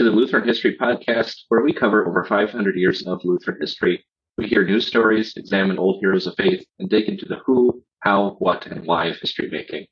To the Lutheran History Podcast, where we cover over 500 years of Lutheran history. We hear news stories, examine old heroes of faith, and dig into the who, how, what, and why of history making.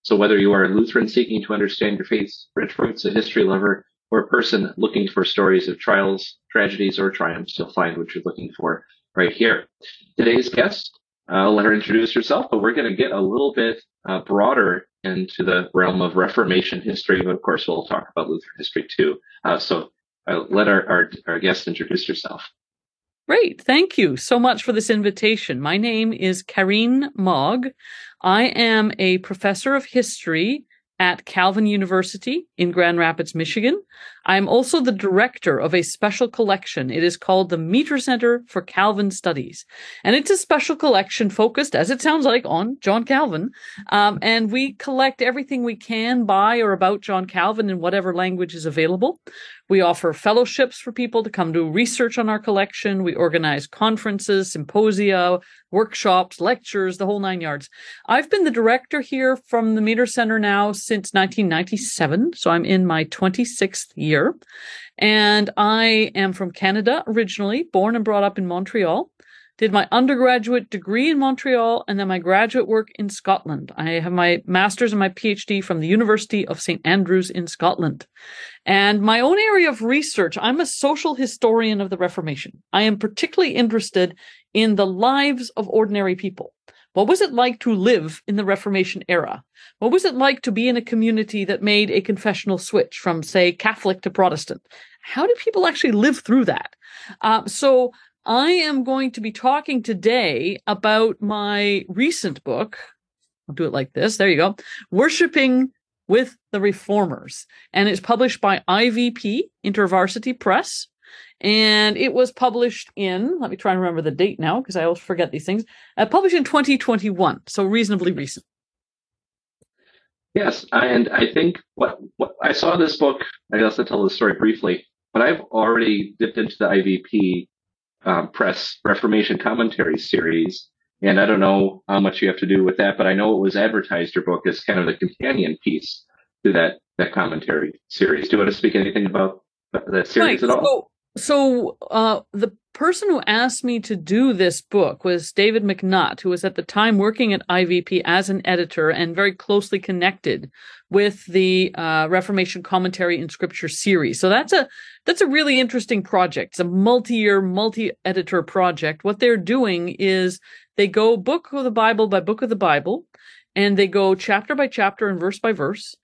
So whether you are a Lutheran seeking to understand your faith's rich roots, a history lover, or a person looking for stories of trials, tragedies, or triumphs, you'll find what you're looking for right here. Today's guest, I'll let her introduce herself, but we're going to get a little bit uh, broader into the realm of Reformation history. But of course, we'll talk about Lutheran history too. Uh, so I'll let our, our, our guest introduce herself. Great. Thank you so much for this invitation. My name is Karin Maag. I am a professor of history at Calvin University in Grand Rapids, Michigan. I'm also the director of a special collection. It is called the Meeter Center for Calvin Studies. And it's a special collection focused, as it sounds like, on John Calvin. Um, and we collect everything we can by or about John Calvin in whatever language is available. We offer fellowships for people to come do research on our collection. We organize conferences, symposia, workshops, lectures, the whole nine yards. I've been the director here from the Meeter Center now since 1997. So I'm in my 26th year. And I am from Canada originally, born and brought up in Montreal did my undergraduate degree in Montreal and then my graduate work in Scotland. I have my master's and my PhD from the University of St. Andrews in Scotland. And my own area of research, I'm a social historian of the Reformation. I am particularly interested in the lives of ordinary people. What was it like to live in the Reformation era? What was it like to be in a community that made a confessional switch from, say, Catholic to Protestant? How did people actually live through that? Uh, so I am going to be talking today about my recent book. I'll do it like this. There you go. Worshipping with the Reformers. And it's published by IVP, InterVarsity Press. And it was published in, let me try and remember the date now because I always forget these things. Uh, published in 2021, so reasonably recent. Yes, and I think what, what I saw this book, I guess I'll tell the story briefly, but I've already dipped into the IVP um, press Reformation commentary series. And I don't know how much you have to do with that, but I know it was advertised your book as kind of the companion piece to that that commentary series. Do you want to speak anything about that series right. at all? So, so uh, the person who asked me to do this book was David McNutt, who was at the time working at IVP as an editor and very closely connected with the uh, Reformation Commentary in Scripture series. So that's a that's a really interesting project. It's a multi-year, multi-editor project. What they're doing is they go book of the Bible by book of the Bible, and they go chapter by chapter and verse by verse.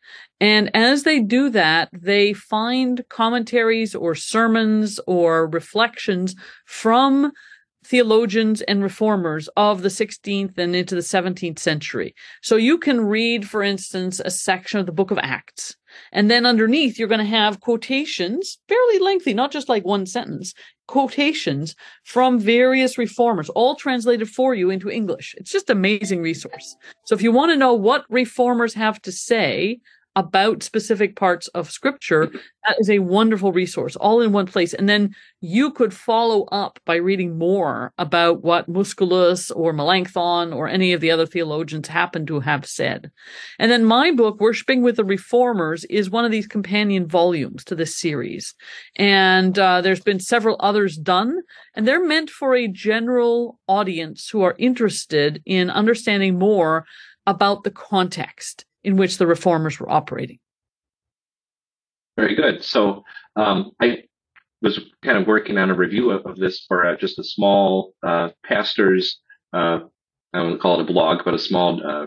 And as they do that, they find commentaries or sermons or reflections from theologians and reformers of the 16th and into the 17th century. So you can read, for instance, a section of the book of Acts. And then underneath, you're going to have quotations, fairly lengthy, not just like one sentence, quotations from various reformers, all translated for you into English. It's just amazing resource. So if you want to know what reformers have to say about specific parts of scripture, that is a wonderful resource all in one place. And then you could follow up by reading more about what Musculus or Melanchthon or any of the other theologians happen to have said. And then my book, Worshipping with the Reformers, is one of these companion volumes to this series. And uh, there's been several others done, and they're meant for a general audience who are interested in understanding more about the context in which the reformers were operating. Very good. So um, I was kind of working on a review of, of this for uh, just a small uh, pastor's, uh, I don't call it a blog, but a small uh,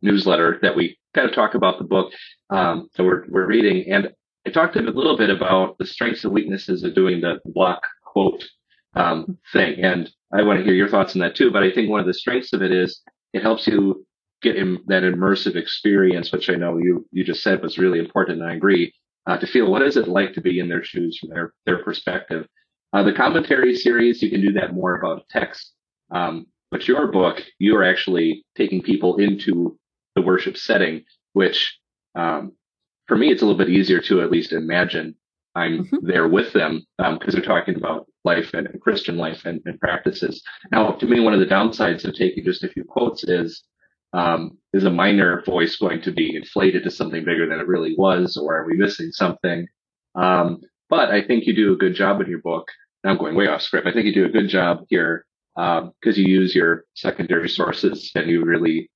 newsletter that we kind of talk about the book um, that we're, we're reading. And I talked a little bit about the strengths and weaknesses of doing the block quote um, thing. And I want to hear your thoughts on that too. But I think one of the strengths of it is it helps you get Im- that immersive experience, which I know you you just said was really important, and I agree. Uh, to feel what is it like to be in their shoes from their their perspective. Uh, the commentary series, you can do that more about text. Um, but your book, you are actually taking people into the worship setting, which um, for me, it's a little bit easier to at least imagine I'm mm-hmm. there with them because um, they're talking about life and, and Christian life and, and, practices. Now, to me, one of the downsides of taking just a few quotes is um, is a minor voice going to be inflated to something bigger than it really was, or are we missing something? Um, but I think you do a good job in your book. I'm going way off script. I think you do a good job here because um, you use your secondary sources and you really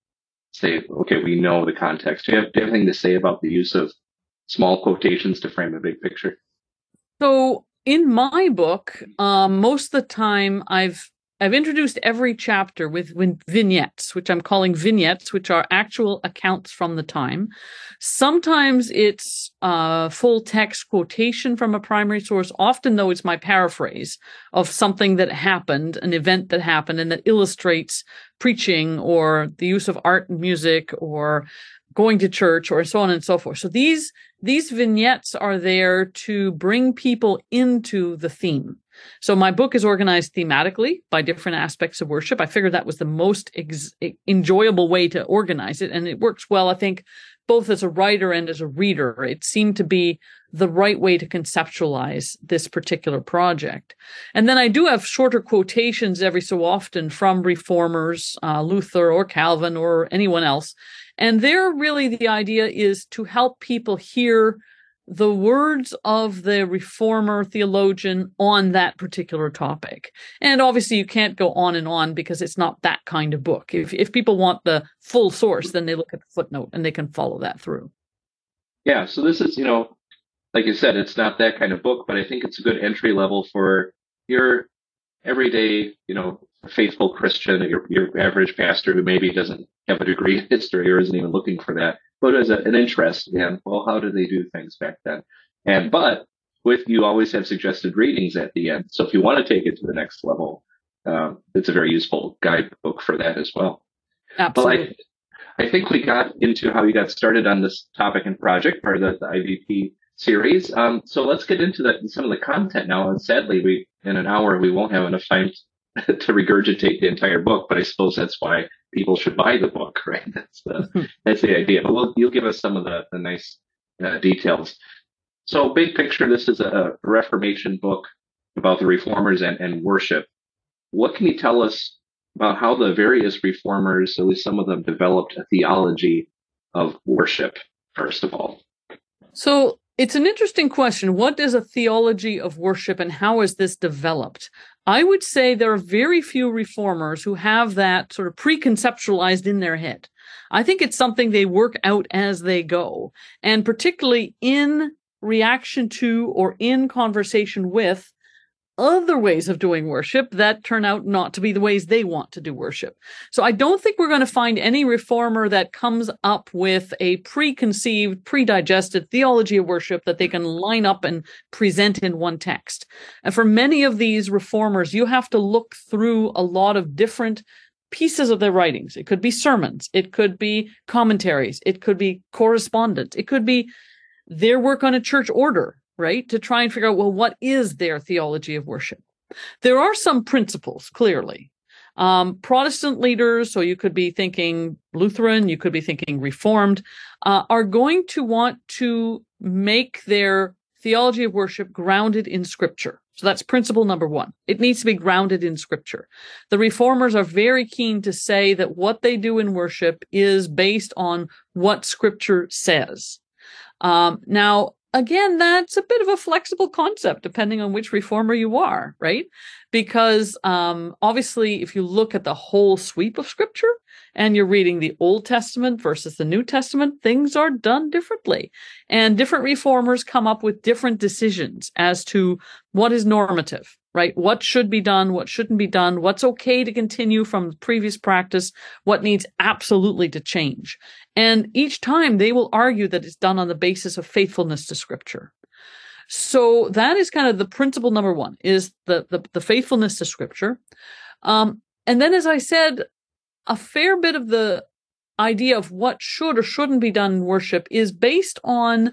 say, okay, we know the context. Do you, have, do you have anything to say about the use of small quotations to frame a big picture? So in my book, um, most of the time I've I've introduced every chapter with, vignettes, which I'm calling vignettes, which are actual accounts from the time. Sometimes it's a full text quotation from a primary source. Often, though, it's my paraphrase of something that happened, an event that happened, and that illustrates preaching or the use of art and music or going to church or so on and so forth. So these these vignettes are there to bring people into the theme. So my book is organized thematically by different aspects of worship. I figured that was the most ex- enjoyable way to organize it. And it works well, I think, both as a writer and as a reader. It seemed to be the right way to conceptualize this particular project. And then I do have shorter quotations every so often from reformers, uh, Luther or Calvin or anyone else. And there really the idea is to help people hear the words of the reformer theologian on that particular topic. And obviously you can't go on and on because it's not that kind of book. If if people want the full source, then they look at the footnote and they can follow that through. Yeah, so this is, you know, like you said, it's not that kind of book, but I think it's a good entry level for your everyday, you know, faithful Christian, your your average pastor who maybe doesn't have a degree in history or isn't even looking for that but as a, an interest in, well, how did they do things back then? And, but with, you always have suggested readings at the end. So if you want to take it to the next level, um, it's a very useful guidebook for that as well. Absolutely. Well, I, I, think we got into how you got started on this topic and project, part of the, the IVP series. Um, so let's get into some of the content now. And sadly, we, in an hour, we won't have enough time to regurgitate the entire book, but I suppose that's why people should buy the book, right? That's the that's the idea. But we'll, you'll give us some of the, the nice uh, details. So, big picture, this is a Reformation book about the reformers and, and worship. What can you tell us about how the various reformers, at least some of them, developed a theology of worship? First of all, so it's an interesting question. What is a theology of worship and how is this developed? I would say there are very few reformers who have that sort of preconceptualized in their head. I think it's something they work out as they go. And particularly in reaction to or in conversation with other ways of doing worship that turn out not to be the ways they want to do worship. So I don't think we're going to find any reformer that comes up with a preconceived, predigested theology of worship that they can line up and present in one text. And for many of these reformers, you have to look through a lot of different pieces of their writings. It could be sermons. It could be commentaries. It could be correspondence. It could be their work on a church order right? To try and figure out, well, what is their theology of worship? There are some principles, clearly. Um, Protestant leaders, so you could be thinking Lutheran, you could be thinking Reformed, uh, are going to want to make their theology of worship grounded in scripture. So that's principle number one. It needs to be grounded in scripture. The reformers are very keen to say that what they do in worship is based on what scripture says. Um, now, again, that's a bit of a flexible concept depending on which reformer you are, right? Because um, obviously, if you look at the whole sweep of scripture and you're reading the Old Testament versus the New Testament, things are done differently. And different reformers come up with different decisions as to what is normative right? What should be done? What shouldn't be done? What's okay to continue from previous practice? What needs absolutely to change? And each time they will argue that it's done on the basis of faithfulness to scripture. So that is kind of the principle number one is the, the, the faithfulness to scripture. Um, and then, as I said, a fair bit of the idea of what should or shouldn't be done in worship is based on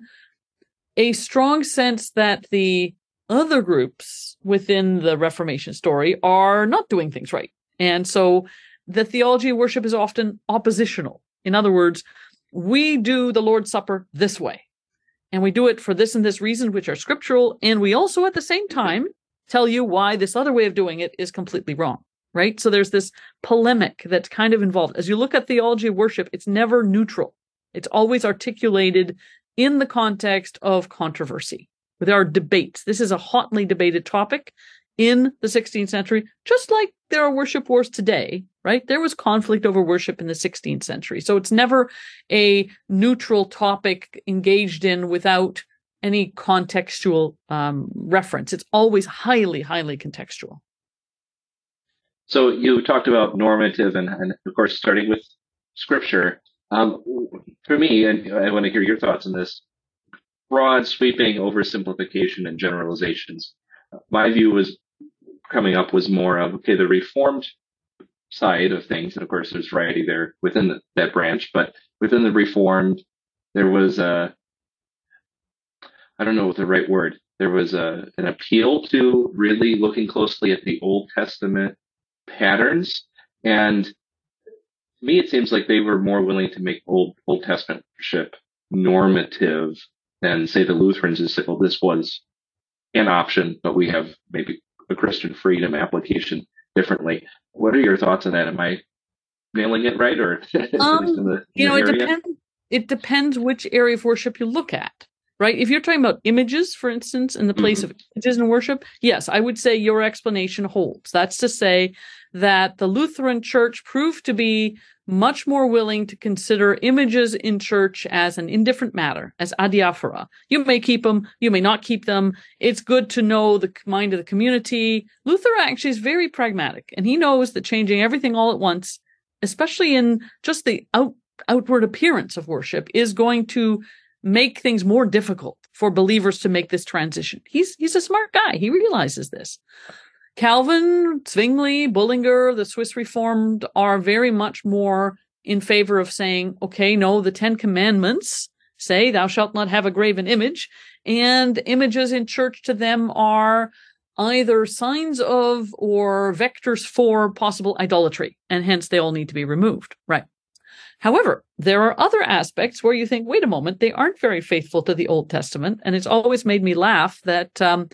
a strong sense that the other groups within the Reformation story are not doing things right. And so the theology of worship is often oppositional. In other words, we do the Lord's Supper this way, and we do it for this and this reason, which are scriptural. And we also, at the same mm-hmm. time, tell you why this other way of doing it is completely wrong. Right. So there's this polemic that's kind of involved. As you look at theology of worship, it's never neutral. It's always articulated in the context of controversy. There are debates. This is a hotly debated topic in the 16th century, just like there are worship wars today, right? There was conflict over worship in the 16th century. So it's never a neutral topic engaged in without any contextual um, reference. It's always highly, highly contextual. So you talked about normative and, and of course, starting with scripture. Um, for me, and I want to hear your thoughts on this, broad, sweeping oversimplification and generalizations. My view was coming up was more of, okay, the reformed side of things, and of course there's variety there within the, that branch, but within the reformed, there was a, I don't know what the right word, there was a, an appeal to really looking closely at the Old Testament patterns. And to me, it seems like they were more willing to make Old, Old Testament worship normative than say the Lutherans who said, well, this was an option, but we have maybe a Christian freedom application differently. What are your thoughts on that? Am I nailing it right, or um, the, you know, it depends. It depends which area of worship you look at, right? If you're talking about images, for instance, in the place mm-hmm. of images in worship, yes, I would say your explanation holds. That's to say that the Lutheran Church proved to be much more willing to consider images in church as an indifferent matter, as adiaphora. You may keep them, you may not keep them. It's good to know the mind of the community. Luther actually is very pragmatic, and he knows that changing everything all at once, especially in just the out, outward appearance of worship, is going to make things more difficult for believers to make this transition. He's he's a smart guy. He realizes this. Calvin, Zwingli, Bullinger, the Swiss Reformed are very much more in favor of saying, okay, no, the Ten Commandments say, thou shalt not have a graven image. And images in church to them are either signs of or vectors for possible idolatry. And hence they all need to be removed. Right. However, there are other aspects where you think, wait a moment, they aren't very faithful to the Old Testament. And it's always made me laugh that, um,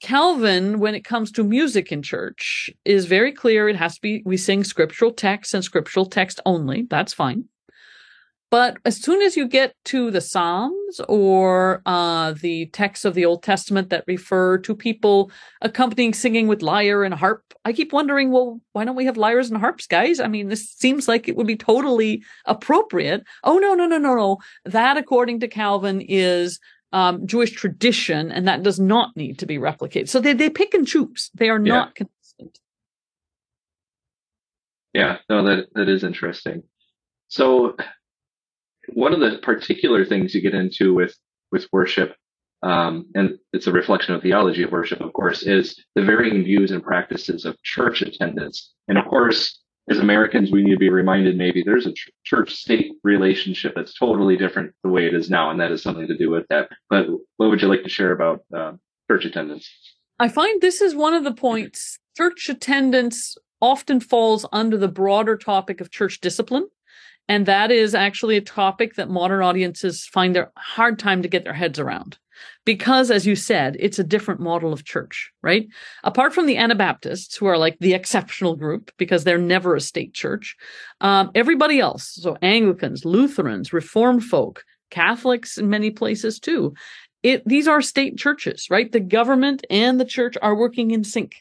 Calvin, when it comes to music in church, is very clear. It has to be, we sing scriptural text and scriptural text only. That's fine. But as soon as you get to the Psalms or uh, the texts of the Old Testament that refer to people accompanying singing with lyre and harp, I keep wondering, well, why don't we have lyres and harps, guys? I mean, this seems like it would be totally appropriate. Oh, no, no, no, no, no. That, according to Calvin, is um, Jewish tradition, and that does not need to be replicated. So they, they pick and choose. They are yeah. not consistent. Yeah, no, that that is interesting. So one of the particular things you get into with with worship, um, and it's a reflection of theology of worship, of course, is the varying views and practices of church attendance. And of course, as Americans, we need to be reminded maybe there's a church state relationship that's totally different the way it is now, and that has something to do with that. But what would you like to share about uh, church attendance? I find this is one of the points. Church attendance often falls under the broader topic of church discipline. And that is actually a topic that modern audiences find their hard time to get their heads around because as you said it's a different model of church right? Apart from the anabaptists who are like the exceptional group because they're never a state church um, everybody else so anglicans lutherans reformed folk catholics in many places too it these are state churches right? The government and the church are working in sync.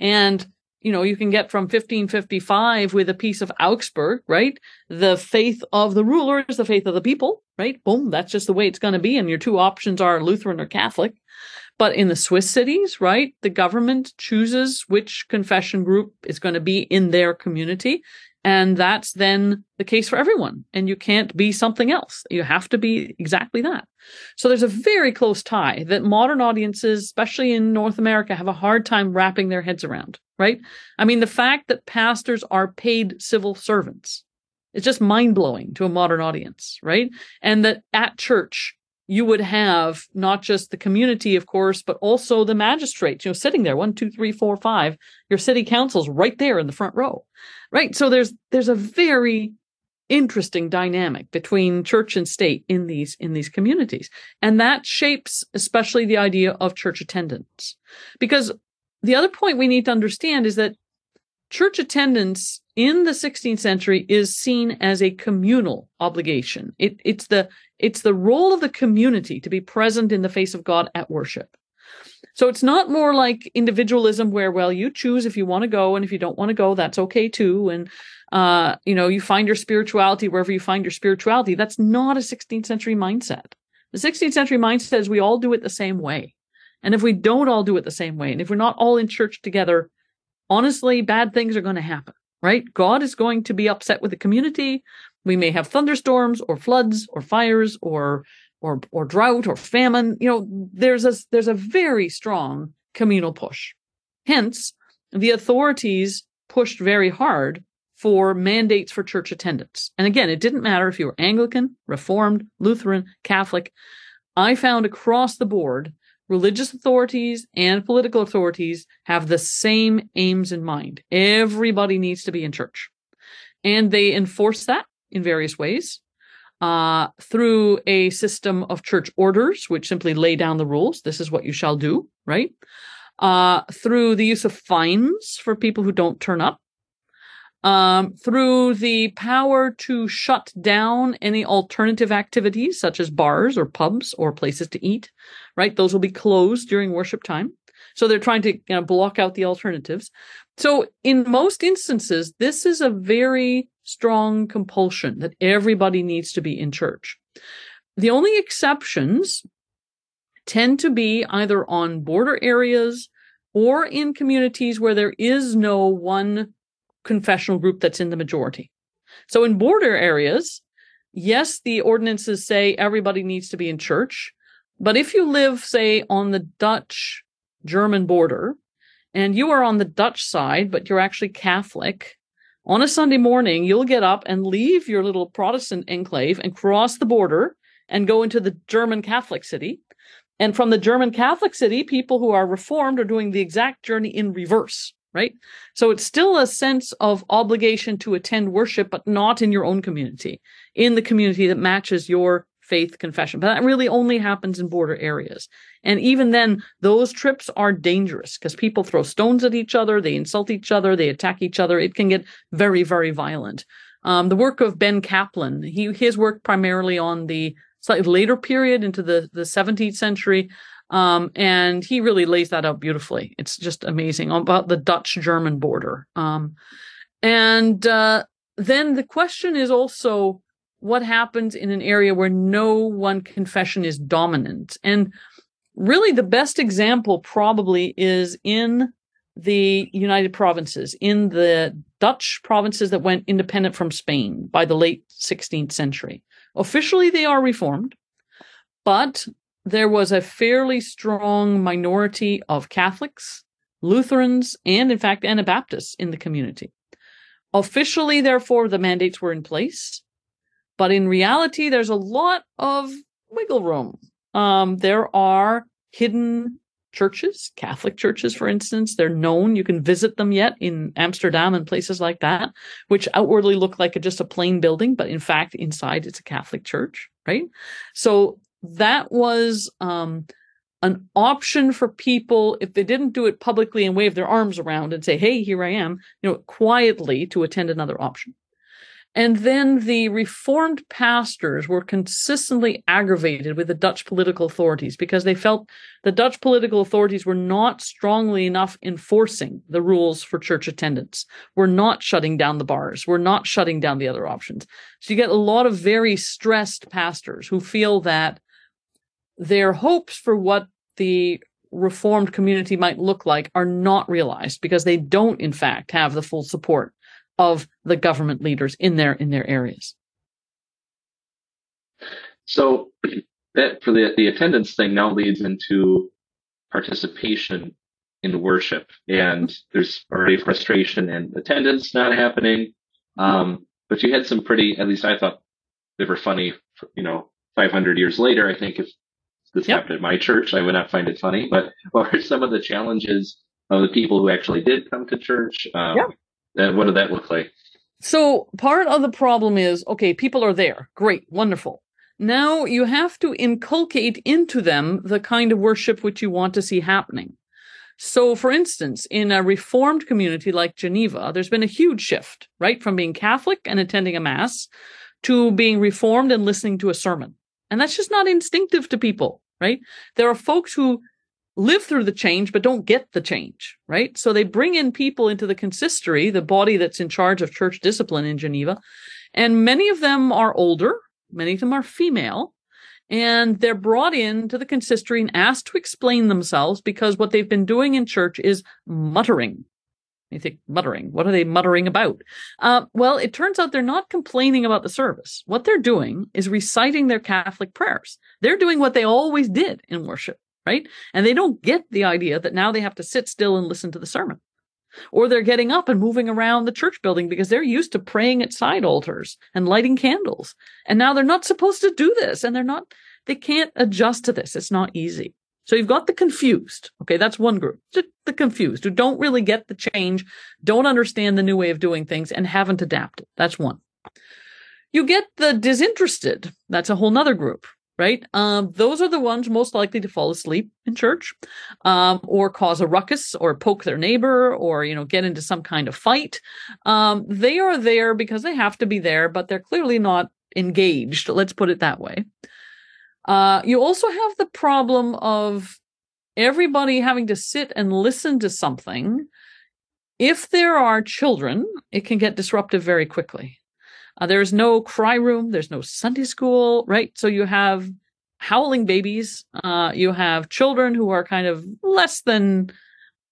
And you know, you can get from 1555 with a Peace of Augsburg, right? The faith of the ruler is the faith of the people, right? Boom, that's just the way it's going to be. And your two options are Lutheran or Catholic. But in the Swiss cities, right, the government chooses which confession group is going to be in their community. And that's then the case for everyone. And you can't be something else. You have to be exactly that. So there's a very close tie that modern audiences, especially in North America, have a hard time wrapping their heads around, right? I mean, the fact that pastors are paid civil servants is just mind blowing to a modern audience, right? And that at church, you would have not just the community, of course, but also the magistrates, you know, sitting there, one, two, three, four, five, your city council's right there in the front row, right? So there's, there's a very interesting dynamic between church and state in these, in these communities. And that shapes especially the idea of church attendance. Because the other point we need to understand is that church attendance in the 16th century is seen as a communal obligation. It, it's the it's the role of the community to be present in the face of God at worship. So it's not more like individualism where, well, you choose if you want to go, and if you don't want to go, that's okay too. And uh, you know, you find your spirituality wherever you find your spirituality. That's not a 16th century mindset. The 16th century mindset is we all do it the same way. And if we don't all do it the same way, and if we're not all in church together, honestly, bad things are going to happen, right? God is going to be upset with the community. We may have thunderstorms or floods or fires or or or drought or famine. You know, there's a there's a very strong communal push. Hence, the authorities pushed very hard for mandates for church attendance. And again, it didn't matter if you were Anglican, Reformed, Lutheran, Catholic. I found across the board, religious authorities and political authorities have the same aims in mind. Everybody needs to be in church. And they enforce that in various ways. Uh, through a system of church orders, which simply lay down the rules. This is what you shall do, right? Uh, through the use of fines for people who don't turn up um, through the power to shut down any alternative activities such as bars or pubs or places to eat, right? Those will be closed during worship time. So they're trying to you know, block out the alternatives. So in most instances, this is a very strong compulsion that everybody needs to be in church. The only exceptions tend to be either on border areas or in communities where there is no one confessional group that's in the majority. So in border areas, yes, the ordinances say everybody needs to be in church. But if you live, say, on the Dutch German border and you are on the Dutch side, but you're actually Catholic, on a Sunday morning, you'll get up and leave your little Protestant enclave and cross the border and go into the German Catholic city. And from the German Catholic city, people who are reformed are doing the exact journey in reverse right? So it's still a sense of obligation to attend worship, but not in your own community, in the community that matches your faith confession. But that really only happens in border areas. And even then, those trips are dangerous because people throw stones at each other, they insult each other, they attack each other. It can get very, very violent. Um, the work of Ben Kaplan, he his work primarily on the slightly later period into the, the 17th century um, and he really lays that out beautifully. It's just amazing about the Dutch German border. Um, and uh, then the question is also what happens in an area where no one confession is dominant? And really, the best example probably is in the United Provinces, in the Dutch provinces that went independent from Spain by the late 16th century. Officially, they are reformed, but there was a fairly strong minority of Catholics, Lutherans, and in fact, Anabaptists in the community. Officially, therefore, the mandates were in place, but in reality, there's a lot of wiggle room. Um, there are hidden churches, Catholic churches, for instance. They're known. You can visit them yet in Amsterdam and places like that, which outwardly look like a, just a plain building, but in fact, inside it's a Catholic church, right? So that was um, an option for people if they didn't do it publicly and wave their arms around and say, "Hey, here I am," you know, quietly to attend another option. And then the reformed pastors were consistently aggravated with the Dutch political authorities because they felt the Dutch political authorities were not strongly enough enforcing the rules for church attendance, were not shutting down the bars, were not shutting down the other options. So you get a lot of very stressed pastors who feel that their hopes for what the reformed community might look like are not realized because they don't in fact have the full support of the government leaders in their in their areas. So that for the the attendance thing now leads into participation in worship and there's already frustration and attendance not happening. Um, but you had some pretty at least i thought they were funny you know 500 years later i think if this yep. happened at my church. I would not find it funny, but what are some of the challenges of the people who actually did come to church? Um, yep. And what did that look like? So part of the problem is, okay, people are there. Great. Wonderful. Now you have to inculcate into them the kind of worship which you want to see happening. So, for instance, in a reformed community like Geneva, there's been a huge shift, right? From being Catholic and attending a mass to being reformed and listening to a sermon. And that's just not instinctive to people, right? There are folks who live through the change but don't get the change, right? So they bring in people into the consistory, the body that's in charge of church discipline in Geneva. And many of them are older, many of them are female, and they're brought in to the consistory and asked to explain themselves because what they've been doing in church is muttering. You think muttering? What are they muttering about? Uh, well, it turns out they're not complaining about the service. What they're doing is reciting their Catholic prayers. They're doing what they always did in worship, right? And they don't get the idea that now they have to sit still and listen to the sermon. Or they're getting up and moving around the church building because they're used to praying at side altars and lighting candles. And now they're not supposed to do this and they're not, they can't adjust to this. It's not easy. So you've got the confused. Okay. That's one group. The confused who don't really get the change, don't understand the new way of doing things and haven't adapted. That's one. You get the disinterested. That's a whole nother group right? Um, those are the ones most likely to fall asleep in church, um, or cause a ruckus, or poke their neighbor, or you know get into some kind of fight. Um, they are there because they have to be there, but they're clearly not engaged. Let's put it that way. Uh, you also have the problem of everybody having to sit and listen to something. If there are children, it can get disruptive very quickly. Uh, there's no cry room. There's no Sunday school, right? So you have howling babies. Uh, you have children who are kind of less than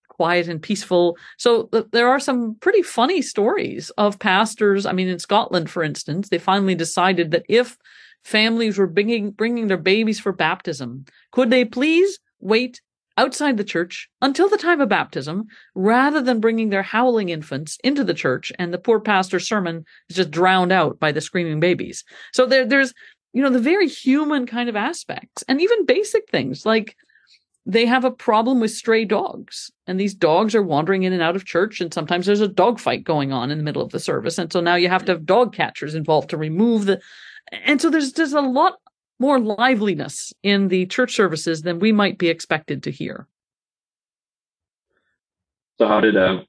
quiet and peaceful. So th- there are some pretty funny stories of pastors. I mean, in Scotland, for instance, they finally decided that if families were bringing bringing their babies for baptism, could they please wait outside the church until the time of baptism rather than bringing their howling infants into the church and the poor pastor's sermon is just drowned out by the screaming babies. So there, there's, you know, the very human kind of aspects and even basic things like they have a problem with stray dogs and these dogs are wandering in and out of church and sometimes there's a dog fight going on in the middle of the service and so now you have to have dog catchers involved to remove the and so there's there's a lot more liveliness in the church services than we might be expected to hear. So, how did uh,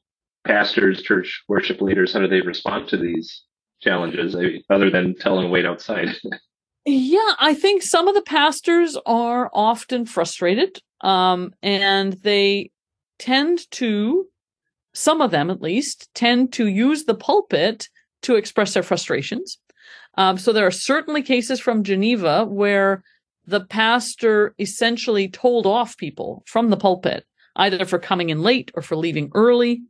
pastors, church worship leaders, how do they respond to these challenges, other than tell wait outside? yeah, I think some of the pastors are often frustrated, um, and they tend to, some of them at least, tend to use the pulpit to express their frustrations. Um, so there are certainly cases from Geneva where the pastor essentially told off people from the pulpit, either for coming in late or for leaving early.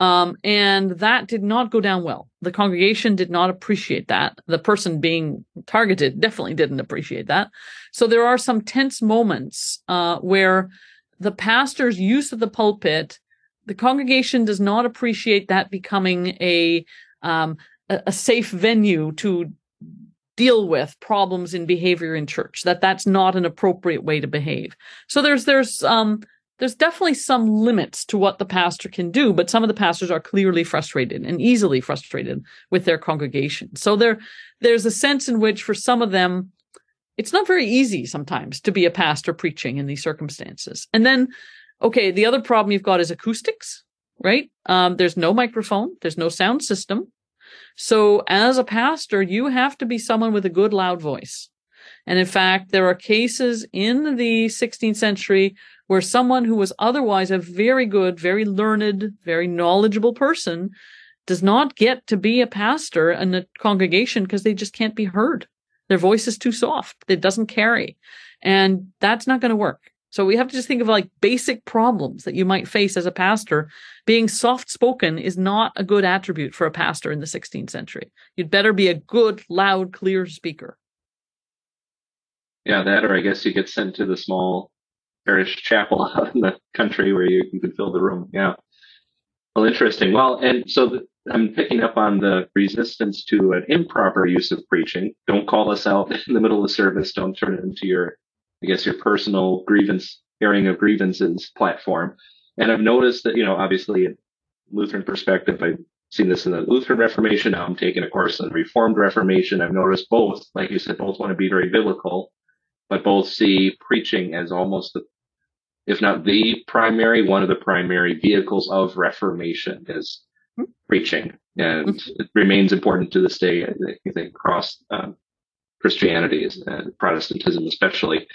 Um, and that did not go down well. The congregation did not appreciate that. The person being targeted definitely didn't appreciate that. So there are some tense moments uh, where the pastor's use of the pulpit, the congregation does not appreciate that becoming a um, a safe venue to deal with problems in behavior in church that that's not an appropriate way to behave. So there's there's um there's definitely some limits to what the pastor can do but some of the pastors are clearly frustrated and easily frustrated with their congregation. So there there's a sense in which for some of them it's not very easy sometimes to be a pastor preaching in these circumstances. And then okay the other problem you've got is acoustics right? Um, there's no microphone there's no sound system so as a pastor, you have to be someone with a good loud voice. And in fact, there are cases in the 16th century where someone who was otherwise a very good, very learned, very knowledgeable person does not get to be a pastor in a congregation because they just can't be heard. Their voice is too soft. It doesn't carry. And that's not going to work. So we have to just think of like basic problems that you might face as a pastor. Being soft spoken is not a good attribute for a pastor in the 16th century. You'd better be a good, loud, clear speaker. Yeah, that, or I guess you get sent to the small parish chapel out in the country where you, you can fill the room. Yeah. Well, interesting. Well, and so the, I'm picking up on the resistance to an improper use of preaching. Don't call us out in the middle of service. Don't turn it into your I guess your personal grievance airing of grievances platform. And I've noticed that, you know, obviously in Lutheran perspective, I've seen this in the Lutheran Reformation. Now I'm taking a course in the Reformed Reformation. I've noticed both, like you said, both want to be very biblical, but both see preaching as almost the, if not the primary, one of the primary vehicles of Reformation is mm-hmm. preaching, and mm-hmm. it remains important to this day. I think across um, Christianity and Protestantism, especially.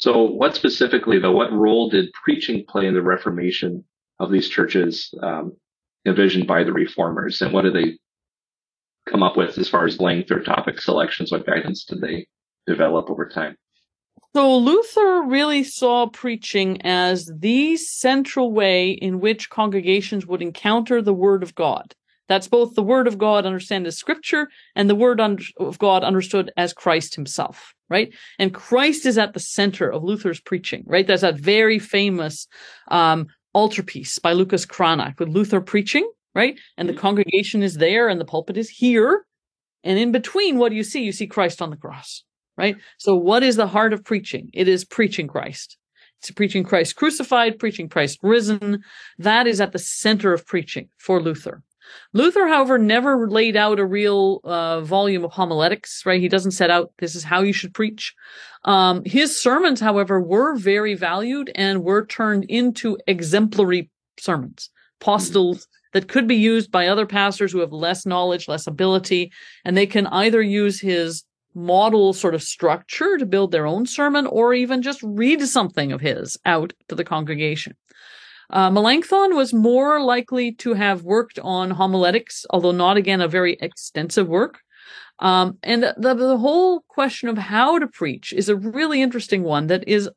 So, what specifically, though, what role did preaching play in the Reformation of these churches um, envisioned by the reformers, and what did they come up with as far as length or topic selections? What guidance did they develop over time? So Luther really saw preaching as the central way in which congregations would encounter the Word of God. That's both the Word of God understood as Scripture and the Word of God understood as Christ Himself, right? And Christ is at the center of Luther's preaching, right? There's that very famous um, altarpiece by Lucas Cranach with Luther preaching, right? And the mm-hmm. congregation is there and the pulpit is here. And in between, what do you see? You see Christ on the cross, right? So what is the heart of preaching? It is preaching Christ. It's preaching Christ crucified, preaching Christ risen. That is at the center of preaching for Luther. Luther, however, never laid out a real uh, volume of homiletics, right? He doesn't set out this is how you should preach. Um, his sermons, however, were very valued and were turned into exemplary sermons, postils that could be used by other pastors who have less knowledge, less ability, and they can either use his model sort of structure to build their own sermon or even just read something of his out to the congregation. Uh, Melanchthon was more likely to have worked on homiletics, although not again a very extensive work. Um, and the, the, whole question of how to preach is a really interesting one that is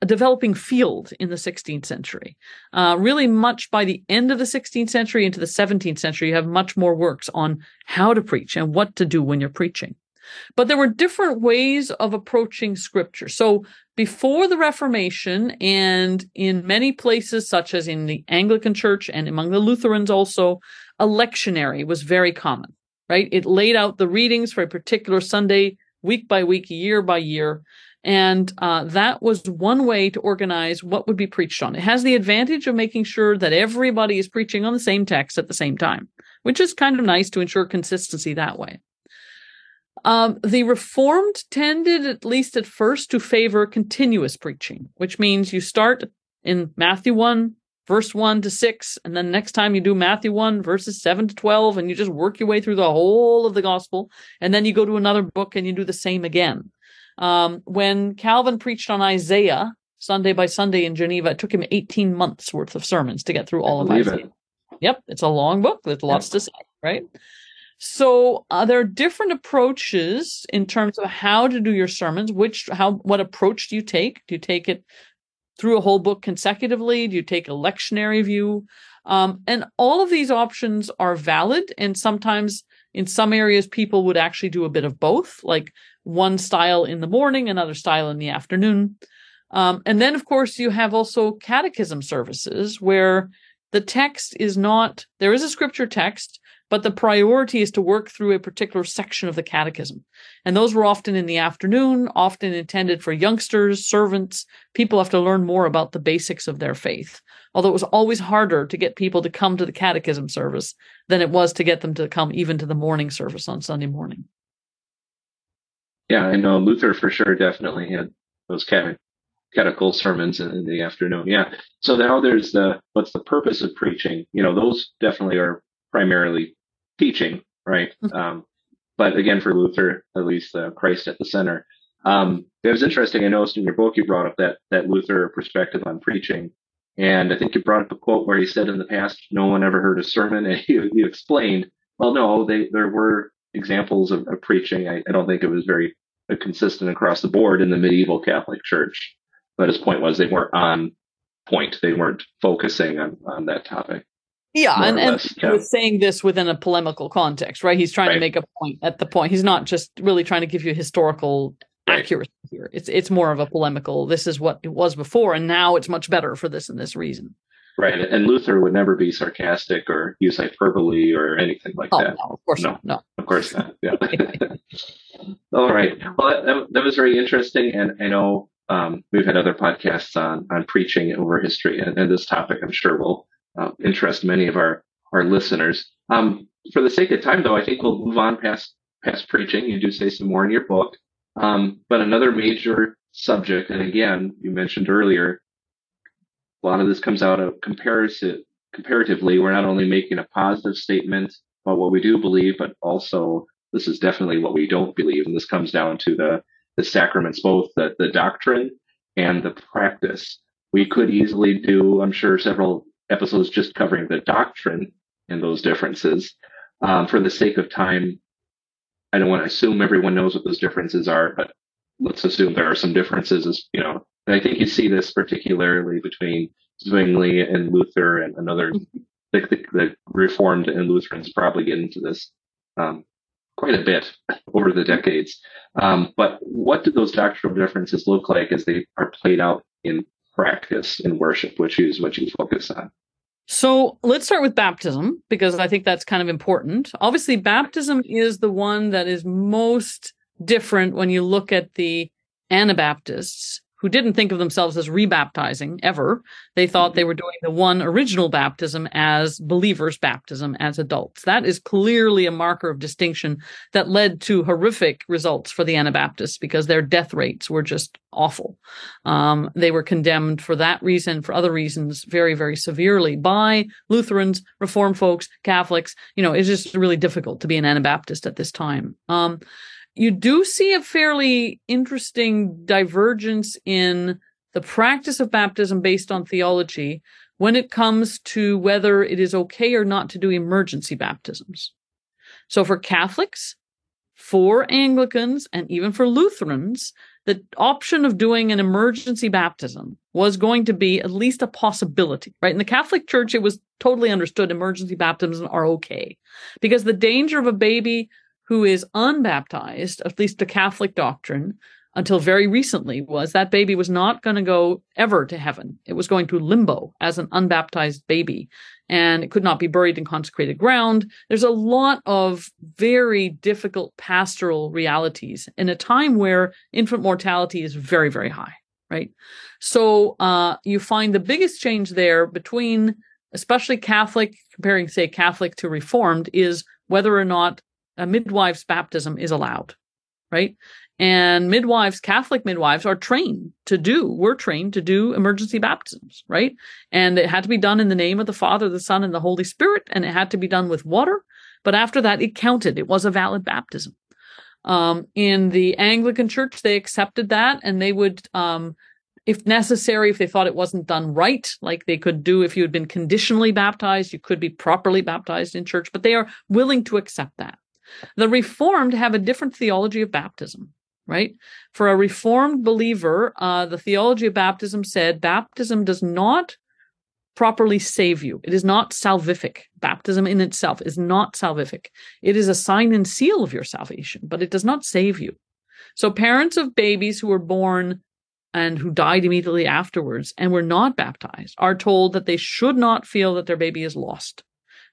a developing field in the 16th century. Uh, really, much by the end of the 16th century into the 17th century, you have much more works on how to preach and what to do when you're preaching. But there were different ways of approaching scripture. So before the Reformation, and in many places, such as in the Anglican Church and among the Lutherans also, a lectionary was very common, right? It laid out the readings for a particular Sunday, week by week, year by year. And uh, that was one way to organize what would be preached on. It has the advantage of making sure that everybody is preaching on the same text at the same time, which is kind of nice to ensure consistency that way. Um, the Reformed tended, at least at first, to favor continuous preaching, which means you start in Matthew 1, verse 1 to 6, and then next time you do Matthew 1, verses 7 to 12, and you just work your way through the whole of the gospel, and then you go to another book and you do the same again. Um, when Calvin preached on Isaiah Sunday by Sunday in Geneva, it took him 18 months worth of sermons to get through all of Isaiah. It. Yep, it's a long book. There's lots to say, right? So uh, there are different approaches in terms of how to do your sermons. Which how what approach do you take? Do you take it through a whole book consecutively? Do you take a lectionary view? Um, and all of these options are valid. And sometimes in some areas, people would actually do a bit of both, like one style in the morning, another style in the afternoon. Um, and then, of course, you have also catechism services where the text is not, there is a scripture text, but the priority is to work through a particular section of the catechism. And those were often in the afternoon, often intended for youngsters, servants. People have to learn more about the basics of their faith. Although it was always harder to get people to come to the catechism service than it was to get them to come even to the morning service on Sunday morning. Yeah, I know Luther for sure definitely had those catechetical sermons in the afternoon. Yeah. So now there's the what's the purpose of preaching? You know, those definitely are primarily teaching, right? Mm-hmm. Um, but again, for Luther, at least uh, Christ at the center. Um, it was interesting. I noticed in your book you brought up that that Luther perspective on preaching, and I think you brought up a quote where he said in the past no one ever heard a sermon, and you, you explained, well, no, they, there were examples of, of preaching. I, I, don't think it was very uh, consistent across the board in the medieval Catholic Church, but his point was they weren't on point. They weren't focusing on on that topic. Yeah, and, and yeah. was saying this within a polemical context, right? He's trying right. to make a point at the point. He's not just really trying to give you historical right. accuracy here. It's it's more of a polemical. This is what it was before, and now it's much better for this and this reason. Right, and Luther would never be sarcastic or use hyperbole or anything like oh, that. No, of course no, not. No, of course not. Yeah. All right. Well, that, that was very interesting, and I know um, we've had other podcasts on on preaching over history, and, and this topic I'm sure will uh, interest many of our our listeners. Um, for the sake of time, though, I think we'll move on past past preaching. You do say some more in your book, um, but another major subject, and again, you mentioned earlier, a lot of this comes out of comparison. Comparatively, we're not only making a positive statement about what we do believe, but also this is definitely what we don't believe. And this comes down to the, the sacraments, both the, the doctrine and the practice. We could easily do, I'm sure, several episodes just covering the doctrine and those differences. Um, for the sake of time, I don't want to assume everyone knows what those differences are, but let's assume there are some differences. As you know, and I think you see this particularly between Zwingli and Luther and another. The, the, the Reformed and Lutherans probably get into this um, quite a bit over the decades. Um, but what do those doctrinal differences look like as they are played out in practice in worship, which is what you focus on? So let's start with baptism because I think that's kind of important. Obviously, baptism is the one that is most different when you look at the Anabaptists who didn't think of themselves as rebaptizing ever. They thought they mm-hmm. were doing the one original baptism as believers' baptism as adults. That is clearly a marker of distinction that led to horrific results for the Anabaptists because their death rates were just awful. Um, they were condemned for that reason, for other reasons, very, very severely by Lutherans, Reformed folks, Catholics. You know, it's just really difficult to be an Anabaptist at this time. Um, you do see a fairly interesting divergence in the practice of baptism based on theology when it comes to whether it is okay or not to do emergency baptisms. So for Catholics, for Anglicans, and even for Lutherans, the option of doing an emergency baptism was going to be at least a possibility, right? In the Catholic Church, it was totally understood emergency baptisms are okay because the danger of a baby who is unbaptized, at least the Catholic doctrine, until very recently was that baby was not going to go ever to heaven. It was going to limbo as an unbaptized baby and it could not be buried in consecrated ground. There's a lot of very difficult pastoral realities in a time where infant mortality is very, very high, right? So uh, you find the biggest change there between, especially Catholic, comparing, say, Catholic to Reformed, is whether or not a midwife's baptism is allowed, right? And midwives, Catholic midwives, are trained to do, were trained to do emergency baptisms, right? And it had to be done in the name of the Father, the Son, and the Holy Spirit, and it had to be done with water. But after that, it counted. It was a valid baptism. Um, in the Anglican Church, they accepted that, and they would, um, if necessary, if they thought it wasn't done right, like they could do if you had been conditionally baptized, you could be properly baptized in church, but they are willing to accept that. The Reformed have a different theology of baptism, right? For a Reformed believer, uh, the theology of baptism said baptism does not properly save you. It is not salvific. Baptism in itself is not salvific. It is a sign and seal of your salvation, but it does not save you. So parents of babies who were born and who died immediately afterwards and were not baptized are told that they should not feel that their baby is lost.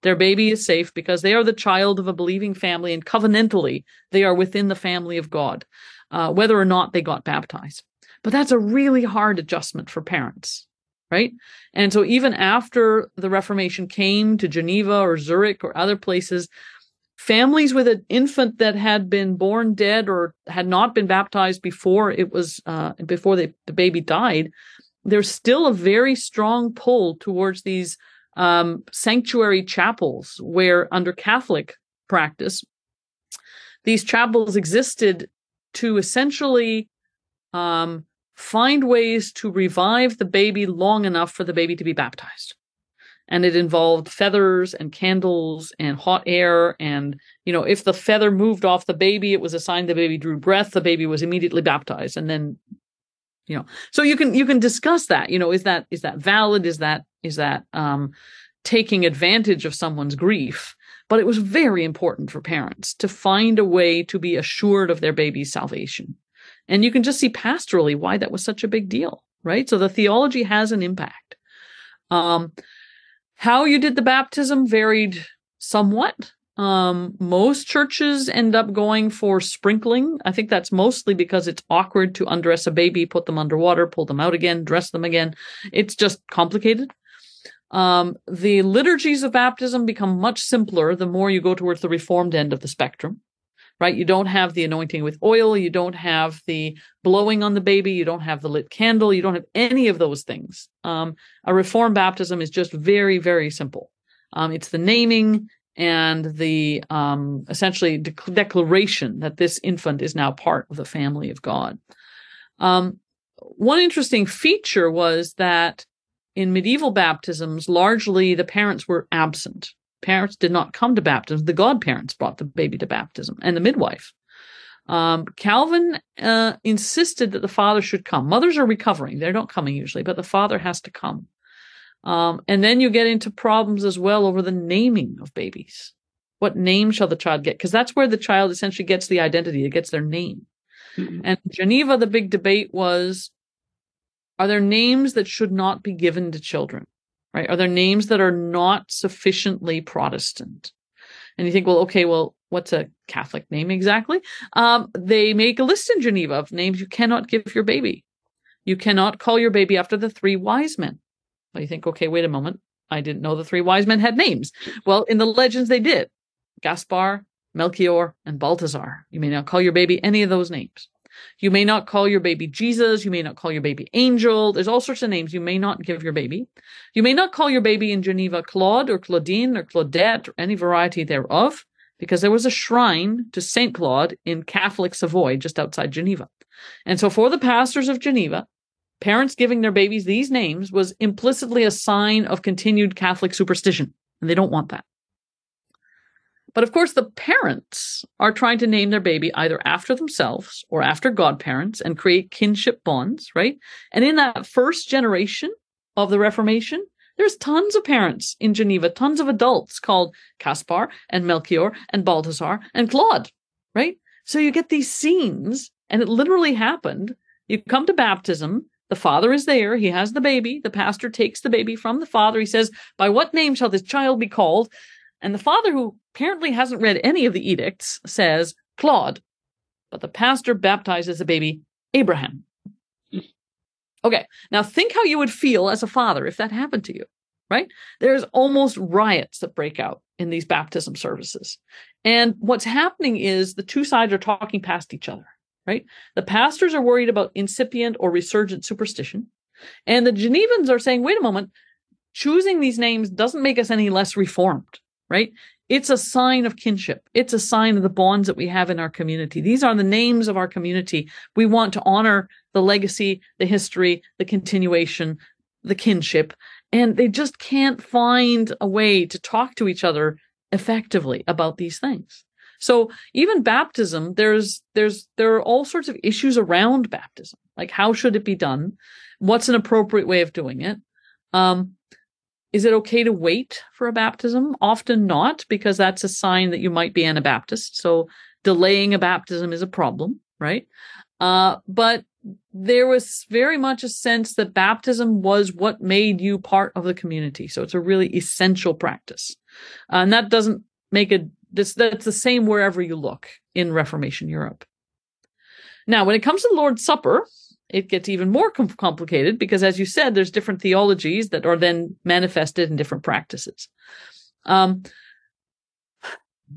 Their baby is safe because they are the child of a believing family and covenantally they are within the family of God, uh, whether or not they got baptized. But that's a really hard adjustment for parents, right? And so even after the Reformation came to Geneva or Zurich or other places, families with an infant that had been born dead or had not been baptized before it was uh, before the, the baby died, there's still a very strong pull towards these um, sanctuary chapels where under Catholic practice, these chapels existed to essentially um, find ways to revive the baby long enough for the baby to be baptized. And it involved feathers and candles and hot air. And, you know, if the feather moved off the baby, it was a sign the baby drew breath. The baby was immediately baptized. And then, you know, so you can, you can discuss that, you know, is that, is that valid? Is that is that um, taking advantage of someone's grief. But it was very important for parents to find a way to be assured of their baby's salvation. And you can just see pastorally why that was such a big deal, right? So the theology has an impact. Um, how you did the baptism varied somewhat. Um, most churches end up going for sprinkling. I think that's mostly because it's awkward to undress a baby, put them underwater, pull them out again, dress them again. It's just complicated. Um, the liturgies of baptism become much simpler the more you go towards the reformed end of the spectrum. right? You don't have the anointing with oil, you don't have the blowing on the baby, you don't have the lit candle, you don't have any of those things. Um, a reformed baptism is just very, very simple. Um, it's the naming and the um, essentially de- declaration that this infant is now part of the family of God. Um, one interesting feature was that in medieval baptisms, largely the parents were absent. Parents did not come to baptism. The godparents brought the baby to baptism and the midwife. Um, Calvin uh, insisted that the father should come. Mothers are recovering. They're not coming usually, but the father has to come. Um, and then you get into problems as well over the naming of babies. What name shall the child get? Because that's where the child essentially gets the identity, it gets their name. Mm-hmm. And Geneva, the big debate was are there names that should not be given to children? Right? Are there names that are not sufficiently Protestant? And you think, well, okay, well, what's a Catholic name exactly? Um, they make a list in Geneva of names you cannot give your baby. You cannot call your baby after the three wise men. Well, you think, okay, wait a moment. I didn't know the three wise men had names. Well, in the legends, they did. Gaspar, Melchior, and Balthazar. You may not call your baby any of those names. You may not call your baby Jesus. You may not call your baby Angel. There's all sorts of names you may not give your baby. You may not call your baby in Geneva Claude or Claudine or Claudette or any variety thereof, because there was a shrine to Saint Claude in Catholic Savoy just outside Geneva. And so for the pastors of Geneva, parents giving their babies these names was implicitly a sign of continued Catholic superstition, and they don't want that. But of course, the parents are trying to name their baby either after themselves or after godparents and create kinship bonds, right? And in that first generation of the Reformation, there's tons of parents in Geneva, tons of adults called Caspar and Melchior and Balthasar and Claude, right? So you get these scenes, and it literally happened. You come to baptism, the father is there. He has the baby. The pastor takes the baby from the father. He says, By what name shall this child be called? And the father, who apparently hasn't read any of the edicts, says Claude. But the pastor baptizes the baby Abraham. Okay, now think how you would feel as a father if that happened to you, right? There's almost riots that break out in these baptism services. And what's happening is the two sides are talking past each other right? The pastors are worried about incipient or resurgent superstition. And the Genevans are saying, wait a moment, choosing these names doesn't make us any less reformed, right? It's a sign of kinship. It's a sign of the bonds that we have in our community. These are the names of our community. We want to honor the legacy, the history, the continuation, the kinship. And they just can't find a way to talk to each other effectively about these things. So even baptism, there's there's there are all sorts of issues around baptism. Like how should it be done? What's an appropriate way of doing it? Um, is it okay to wait for a baptism? Often not, because that's a sign that you might be Anabaptist. So delaying a baptism is a problem, right? Uh, but there was very much a sense that baptism was what made you part of the community. So it's a really essential practice. Uh, and that doesn't make this, that's the same wherever you look in Reformation Europe. Now, when it comes to the Lord's Supper, it gets even more com- complicated because, as you said, there's different theologies that are then manifested in different practices. Um,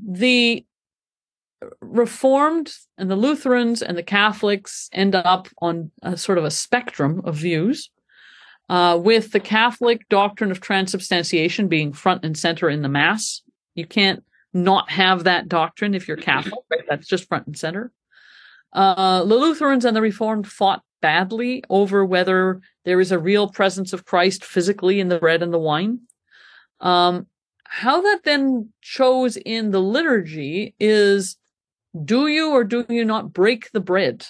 the Reformed and the Lutherans and the Catholics end up on a sort of a spectrum of views, uh, with the Catholic doctrine of transubstantiation being front and center in the Mass. You can't not have that doctrine if you're Catholic. That's just front and center. Uh, the Lutherans and the Reformed fought badly over whether there is a real presence of Christ physically in the bread and the wine. Um, how that then shows in the liturgy is do you or do you not break the bread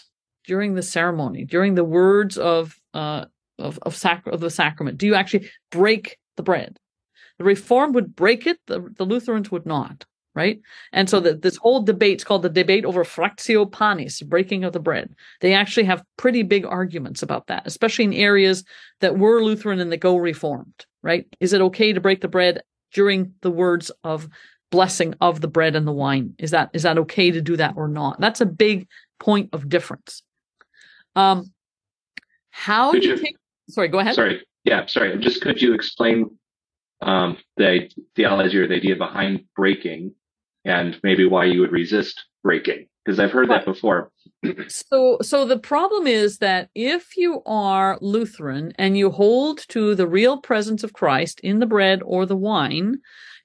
during the ceremony, during the words of uh, of of, sac- of the sacrament? Do you actually break the bread? The Reformed would break it, the, the Lutherans would not, right? And so the, this whole debate is called the debate over fractio panis, breaking of the bread. They actually have pretty big arguments about that, especially in areas that were Lutheran and that go Reformed, right? Is it okay to break the bread during the words of blessing of the bread and the wine? Is that is that okay to do that or not? That's a big point of difference. Um, how could do you, you take? Sorry, go ahead. Sorry, yeah, sorry. Just could you explain um, the theology or the idea behind breaking and maybe why you would resist breaking? Because I've heard that before. so so the problem is that if you are Lutheran and you hold to the real presence of Christ in the bread or the wine,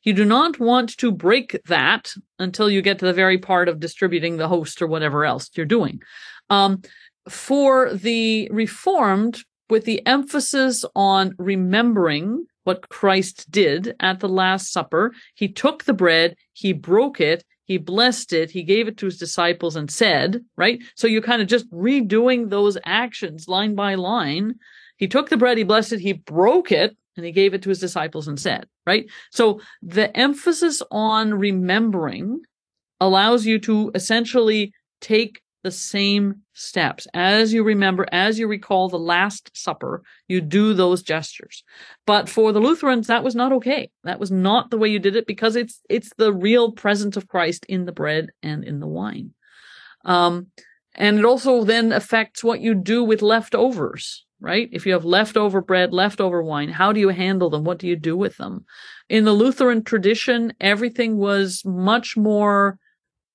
you do not want to break that until you get to the very part of distributing the host or whatever else you're doing. Um, for the Reformed, with the emphasis on remembering what Christ did at the Last Supper, he took the bread, he broke it, he blessed it, he gave it to his disciples and said, right? So you're kind of just redoing those actions line by line. He took the bread, he blessed it, he broke it, and he gave it to his disciples and said, right? So the emphasis on remembering allows you to essentially take the same steps. As you remember, as you recall the Last Supper, you do those gestures. But for the Lutherans, that was not okay. That was not the way you did it because it's it's the real presence of Christ in the bread and in the wine. Um, and it also then affects what you do with leftovers, right? If you have leftover bread, leftover wine, how do you handle them? What do you do with them? In the Lutheran tradition, everything was much more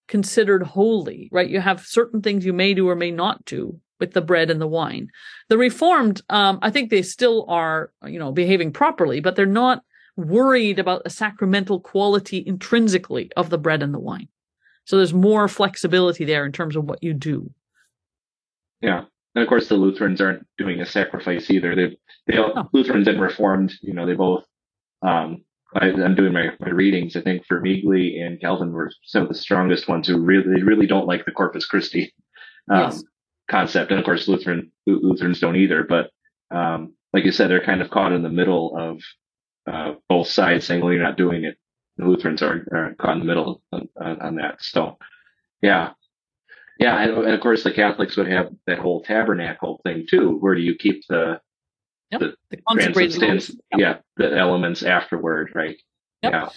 considered holy, right? You have certain things you may do or may not do with the bread and the wine. The Reformed, um, I think they still are, you know, behaving properly, but they're not worried about a sacramental quality intrinsically of the bread and the wine. So there's more flexibility there in terms of what you do. Yeah. And of course, the Lutherans aren't doing a sacrifice either. They, they oh. Lutherans and Reformed, you know, they both um, I, am doing my, my readings. I think for Vermigli and Calvin were some of the strongest ones who really really don't like the Corpus Christi um, yes. concept, and of course Lutheran Lutherans don't either. But um, like you said, they're kind of caught in the middle of uh, both sides saying, "Well, you're not doing it." The Lutherans are, are caught in the middle on, on, that. So, yeah, yeah, and, and, of course the Catholics would have that whole tabernacle thing too. Where do you keep the Yep. The, the consecrated yeah, the elements afterward, right? Yep. Yeah.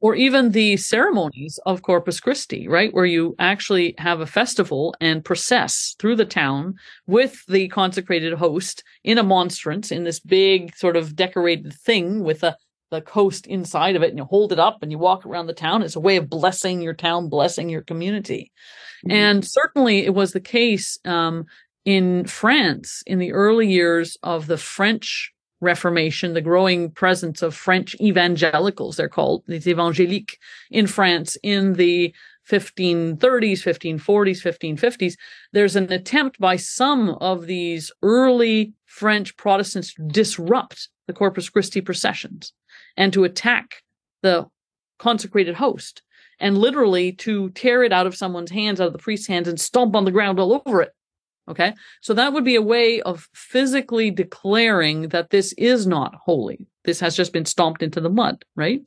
Or even the ceremonies of Corpus Christi, right? Where you actually have a festival and process through the town with the consecrated host in a monstrance in this big sort of decorated thing with a the host inside of it and you hold it up and you walk around the town. It's a way of blessing your town, blessing your community. Mm-hmm. And certainly it was the case um, in France in the early years of the French Reformation, the growing presence of French evangelicals, they're called les évangéliques in France in the 1530s, 1540s, 1550s, there's an attempt by some of these early French Protestants to disrupt the Corpus Christi processions and to attack the consecrated host and literally to tear it out of someone's hands, out of the priest's hands, and stomp on the ground all over it Okay. So that would be a way of physically declaring that this is not holy. This has just been stomped into the mud, right?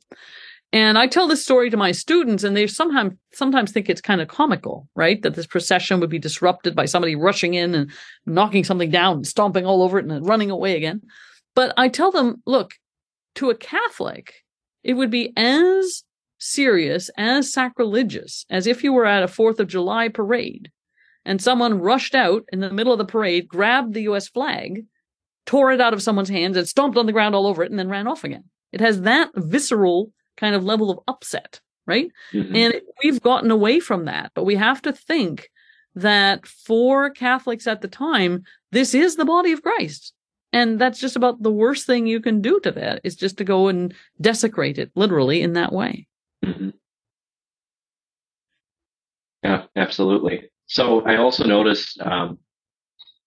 And I tell this story to my students and they sometimes sometimes think it's kind of comical, right? That this procession would be disrupted by somebody rushing in and knocking something down stomping all over it and then running away again. But I tell them, look, to a Catholic, it would be as serious, as sacrilegious as if you were at a 4th of July parade and someone rushed out in the middle of the parade, grabbed the US flag, tore it out of someone's hands, and stomped on the ground all over it, and then ran off again. It has that visceral kind of level of upset, right? Mm-hmm. And we've gotten away from that, but we have to think that for Catholics at the time, this is the body of Christ. And that's just about the worst thing you can do to that is just to go and desecrate it literally in that way. Mm-hmm. Yeah, absolutely. So I also noticed um,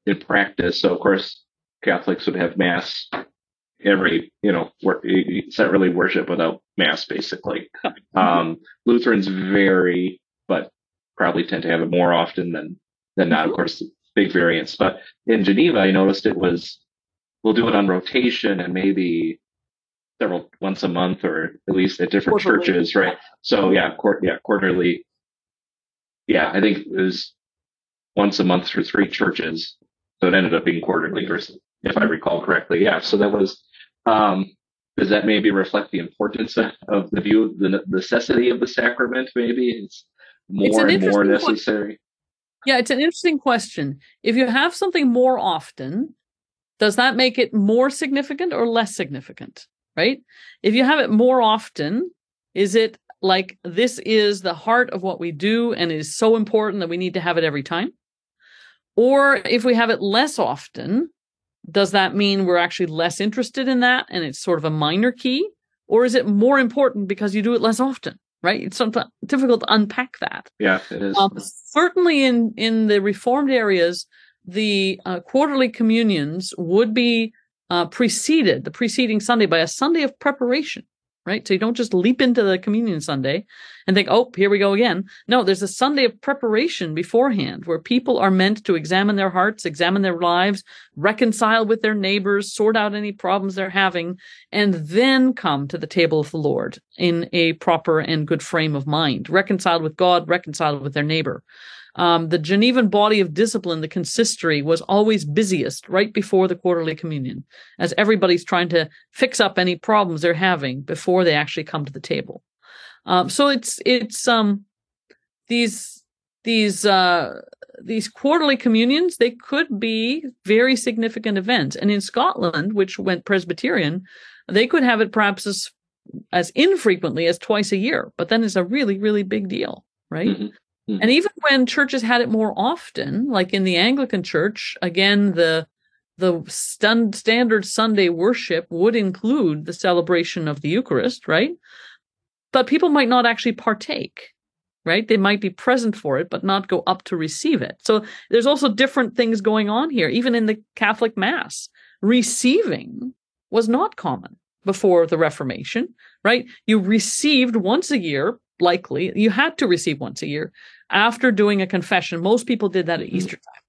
in practice, so of course Catholics would have mass every, you know, it's not really worship without mass, basically. Um, Lutherans vary, but probably tend to have it more often than than not. Of mm-hmm. course, big variance. But in Geneva, I noticed it was we'll do it on rotation and maybe several once a month or at least at different quarterly. churches, right? So yeah, yeah, quarterly yeah, I think it was once a month for three churches. So it ended up being quarterly, or if I recall correctly. Yeah. So that was, um, does that maybe reflect the importance of the view, the necessity of the sacrament? Maybe it's more it's and more necessary. Yeah, it's an interesting question. If you have something more often, does that make it more significant or less significant? Right? If you have it more often, is it like this is the heart of what we do and is so important that we need to have it every time? Or if we have it less often, does that mean we're actually less interested in that and it's sort of a minor key? Or is it more important because you do it less often? Right? It's sometimes difficult to unpack that. Yeah, it is. Um, certainly in in the reformed areas, the uh, quarterly communions would be uh, preceded the preceding Sunday by a Sunday of preparation right? So you don't just leap into the communion Sunday and think, oh, here we go again. No, there's a Sunday of preparation beforehand where people are meant to examine their hearts, examine their lives, reconcile with their neighbors, sort out any problems they're having, and then come to the table of the Lord in a proper and good frame of mind, reconciled with God, reconciled with their neighbor. Um, the Genevan body of discipline, the consistory, was always busiest right before the quarterly communion, as everybody's trying to fix up any problems they're having before they actually come to the table. Um, so it's it's um, these these uh, these quarterly communions they could be very significant events, and in Scotland, which went Presbyterian, they could have it perhaps as as infrequently as twice a year, but then it's a really really big deal, right? Mm-hmm. Mm-hmm. And even when churches had it more often, like in the Anglican Church, again, the the st- standard Sunday worship would include the celebration of the Eucharist, right? But people might not actually partake, right? They might be present for it, but not go up to receive it. So there's also different things going on here. Even in the Catholic Mass, receiving was not common before the Reformation, right? You received once a year likely you had to receive once a year after doing a confession. Most people did that at mm-hmm. Easter time.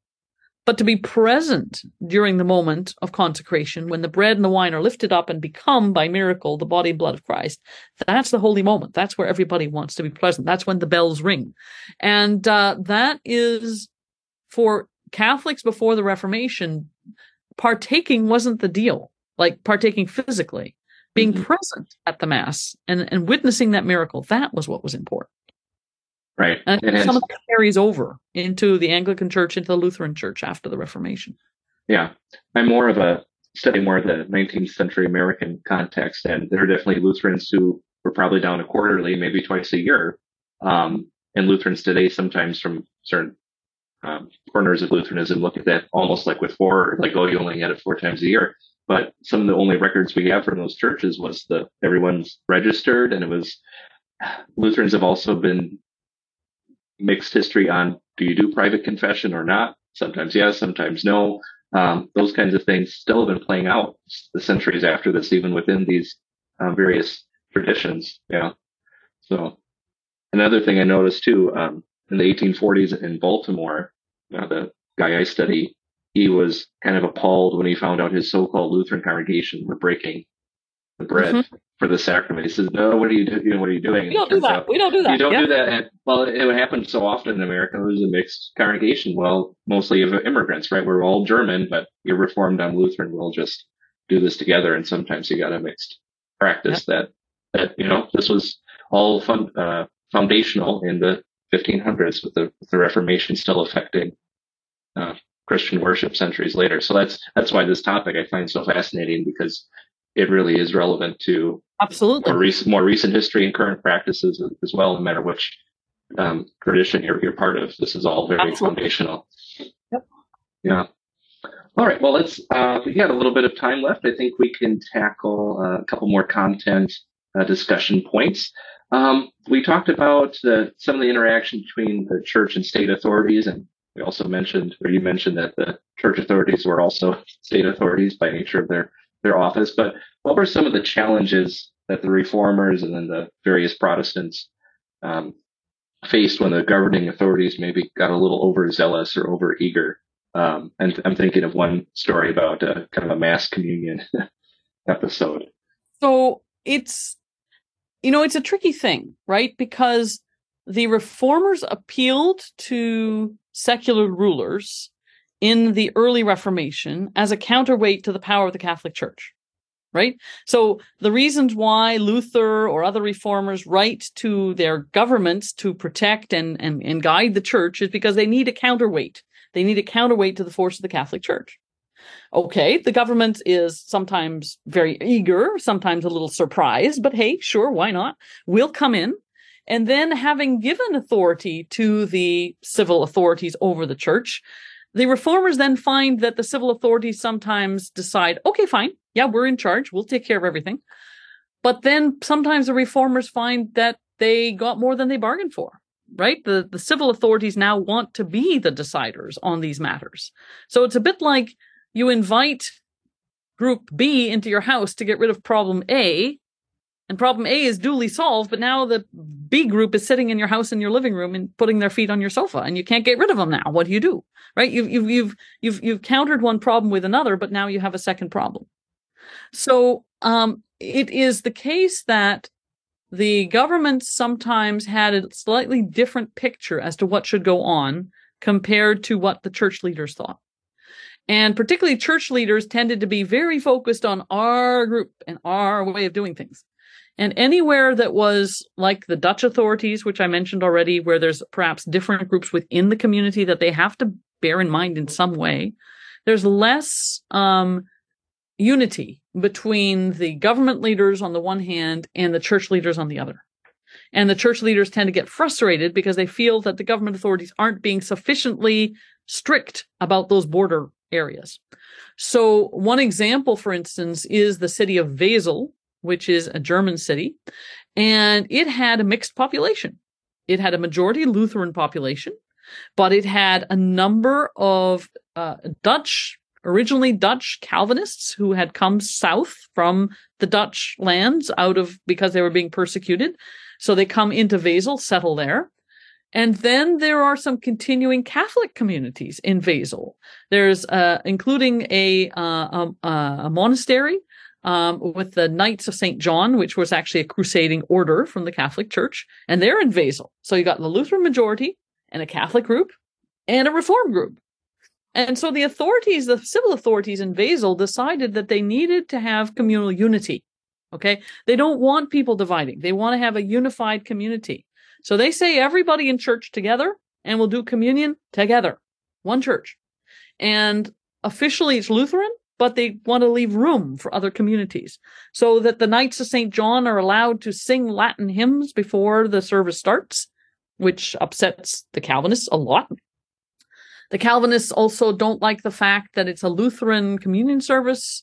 But to be present during the moment of consecration, when the bread and the wine are lifted up and become by miracle the body and blood of Christ, that's the holy moment. That's where everybody wants to be present. That's when the bells ring. And uh, that is for Catholics before the Reformation, partaking wasn't the deal, like partaking physically being mm-hmm. present at the mass and, and witnessing that miracle that was what was important right. And some of that carries over into the anglican church into the lutheran church after the reformation. Yeah. I'm more of a study more of the 19th century american context and there are definitely lutherans who were probably down a quarterly maybe twice a year um, and lutherans today sometimes from certain um, corners of lutheranism look at that almost like with four like oh you only had it four times a year. But some of the only records we have from those churches was that everyone's registered, and it was Lutherans have also been mixed history on do you do private confession or not? Sometimes yes, sometimes no. Um, those kinds of things still have been playing out the centuries after this, even within these um, various traditions. Yeah. So another thing I noticed too, um, in the 1840s in Baltimore, you the guy I study, he was kind of appalled when he found out his so-called Lutheran congregation were breaking the bread mm-hmm. For the sacrament. He says, "No, what are you doing? What are you doing?" We don't do that. Out, we don't do that. You don't yeah. do that. Well, it, happened so often in America. It was a mixed congregation. Well, mostly of immigrants, right? We're all German, but you're Reformed. I'm Lutheran. We'll just do this together. And sometimes you got a mixed practice yeah. that that you know this was all fun, uh, foundational in the 1500s with the, with the Reformation still affecting uh, Christian worship centuries later. So that's that's why this topic I find so fascinating because it really is relevant to absolutely more recent, more recent history and current practices as well, no matter which um, tradition you're, you're part of. This is all very absolutely. foundational. Yep. Yeah. All right. Well, let's. Uh, we got a little bit of time left. I think we can tackle uh, a couple more content uh, discussion points. Um, we talked about uh, some of the interaction between the church and state authorities and we also mentioned, or you mentioned that the church authorities were also state authorities by nature of their, their office. But what were some of the challenges that the reformers and then the various Protestants um, faced when the governing authorities maybe got a little overzealous or overeager? Um, and I'm thinking of one story about a, kind of a mass communion episode. So it's, you know, it's a tricky thing, right? Because the reformers appealed to secular rulers in the early Reformation as a counterweight to the power of the Catholic Church. Right? So the reasons why Luther or other reformers write to their governments to protect and, and, and guide the church is because they need a counterweight. They need a counterweight to the force of the Catholic Church. Okay, the government is sometimes very eager, sometimes a little surprised, but hey, sure, why not? We'll come in And then having given authority to the civil authorities over the church, the reformers then find that the civil authorities sometimes decide, okay, fine. Yeah, we're in charge. We'll take care of everything. But then sometimes the reformers find that they got more than they bargained for, right? The, the civil authorities now want to be the deciders on these matters. So it's a bit like you invite group B into your house to get rid of problem A, and problem A is duly solved, but now the B group is sitting in your house in your living room and putting their feet on your sofa, and you can't get rid of them now. What do you do? Right? You've you've you've you've you've countered one problem with another, but now you have a second problem. So um, it is the case that the government sometimes had a slightly different picture as to what should go on compared to what the church leaders thought. And particularly church leaders tended to be very focused on our group and our way of doing things. And anywhere that was like the Dutch authorities, which I mentioned already, where there's perhaps different groups within the community that they have to bear in mind in some way, there's less um, unity between the government leaders on the one hand and the church leaders on the other. And the church leaders tend to get frustrated because they feel that the government authorities aren't being sufficiently strict about those border areas. So one example, for instance, is the city of Wesel, which is a German city, and it had a mixed population. It had a majority Lutheran population, but it had a number of uh, Dutch, originally Dutch Calvinists who had come south from the Dutch lands out of because they were being persecuted. So they come into Wesel, settle there. And then there are some continuing Catholic communities in Wesel. There's, uh, including a, uh, a, a monastery um, with the Knights of St. John, which was actually a crusading order from the Catholic Church, and they're in Wesel. So you got the Lutheran majority and a Catholic group and a Reform group. And so the authorities, the civil authorities in Wesel decided that they needed to have communal unity. Okay. They don't want people dividing. They want to have a unified community. So they say everybody in church together and we'll do communion together. One church. And officially it's Lutheran, but they want to leave room for other communities so that the Knights of St. John are allowed to sing Latin hymns before the service starts, which upsets the Calvinists a lot. The Calvinists also don't like the fact that it's a Lutheran communion service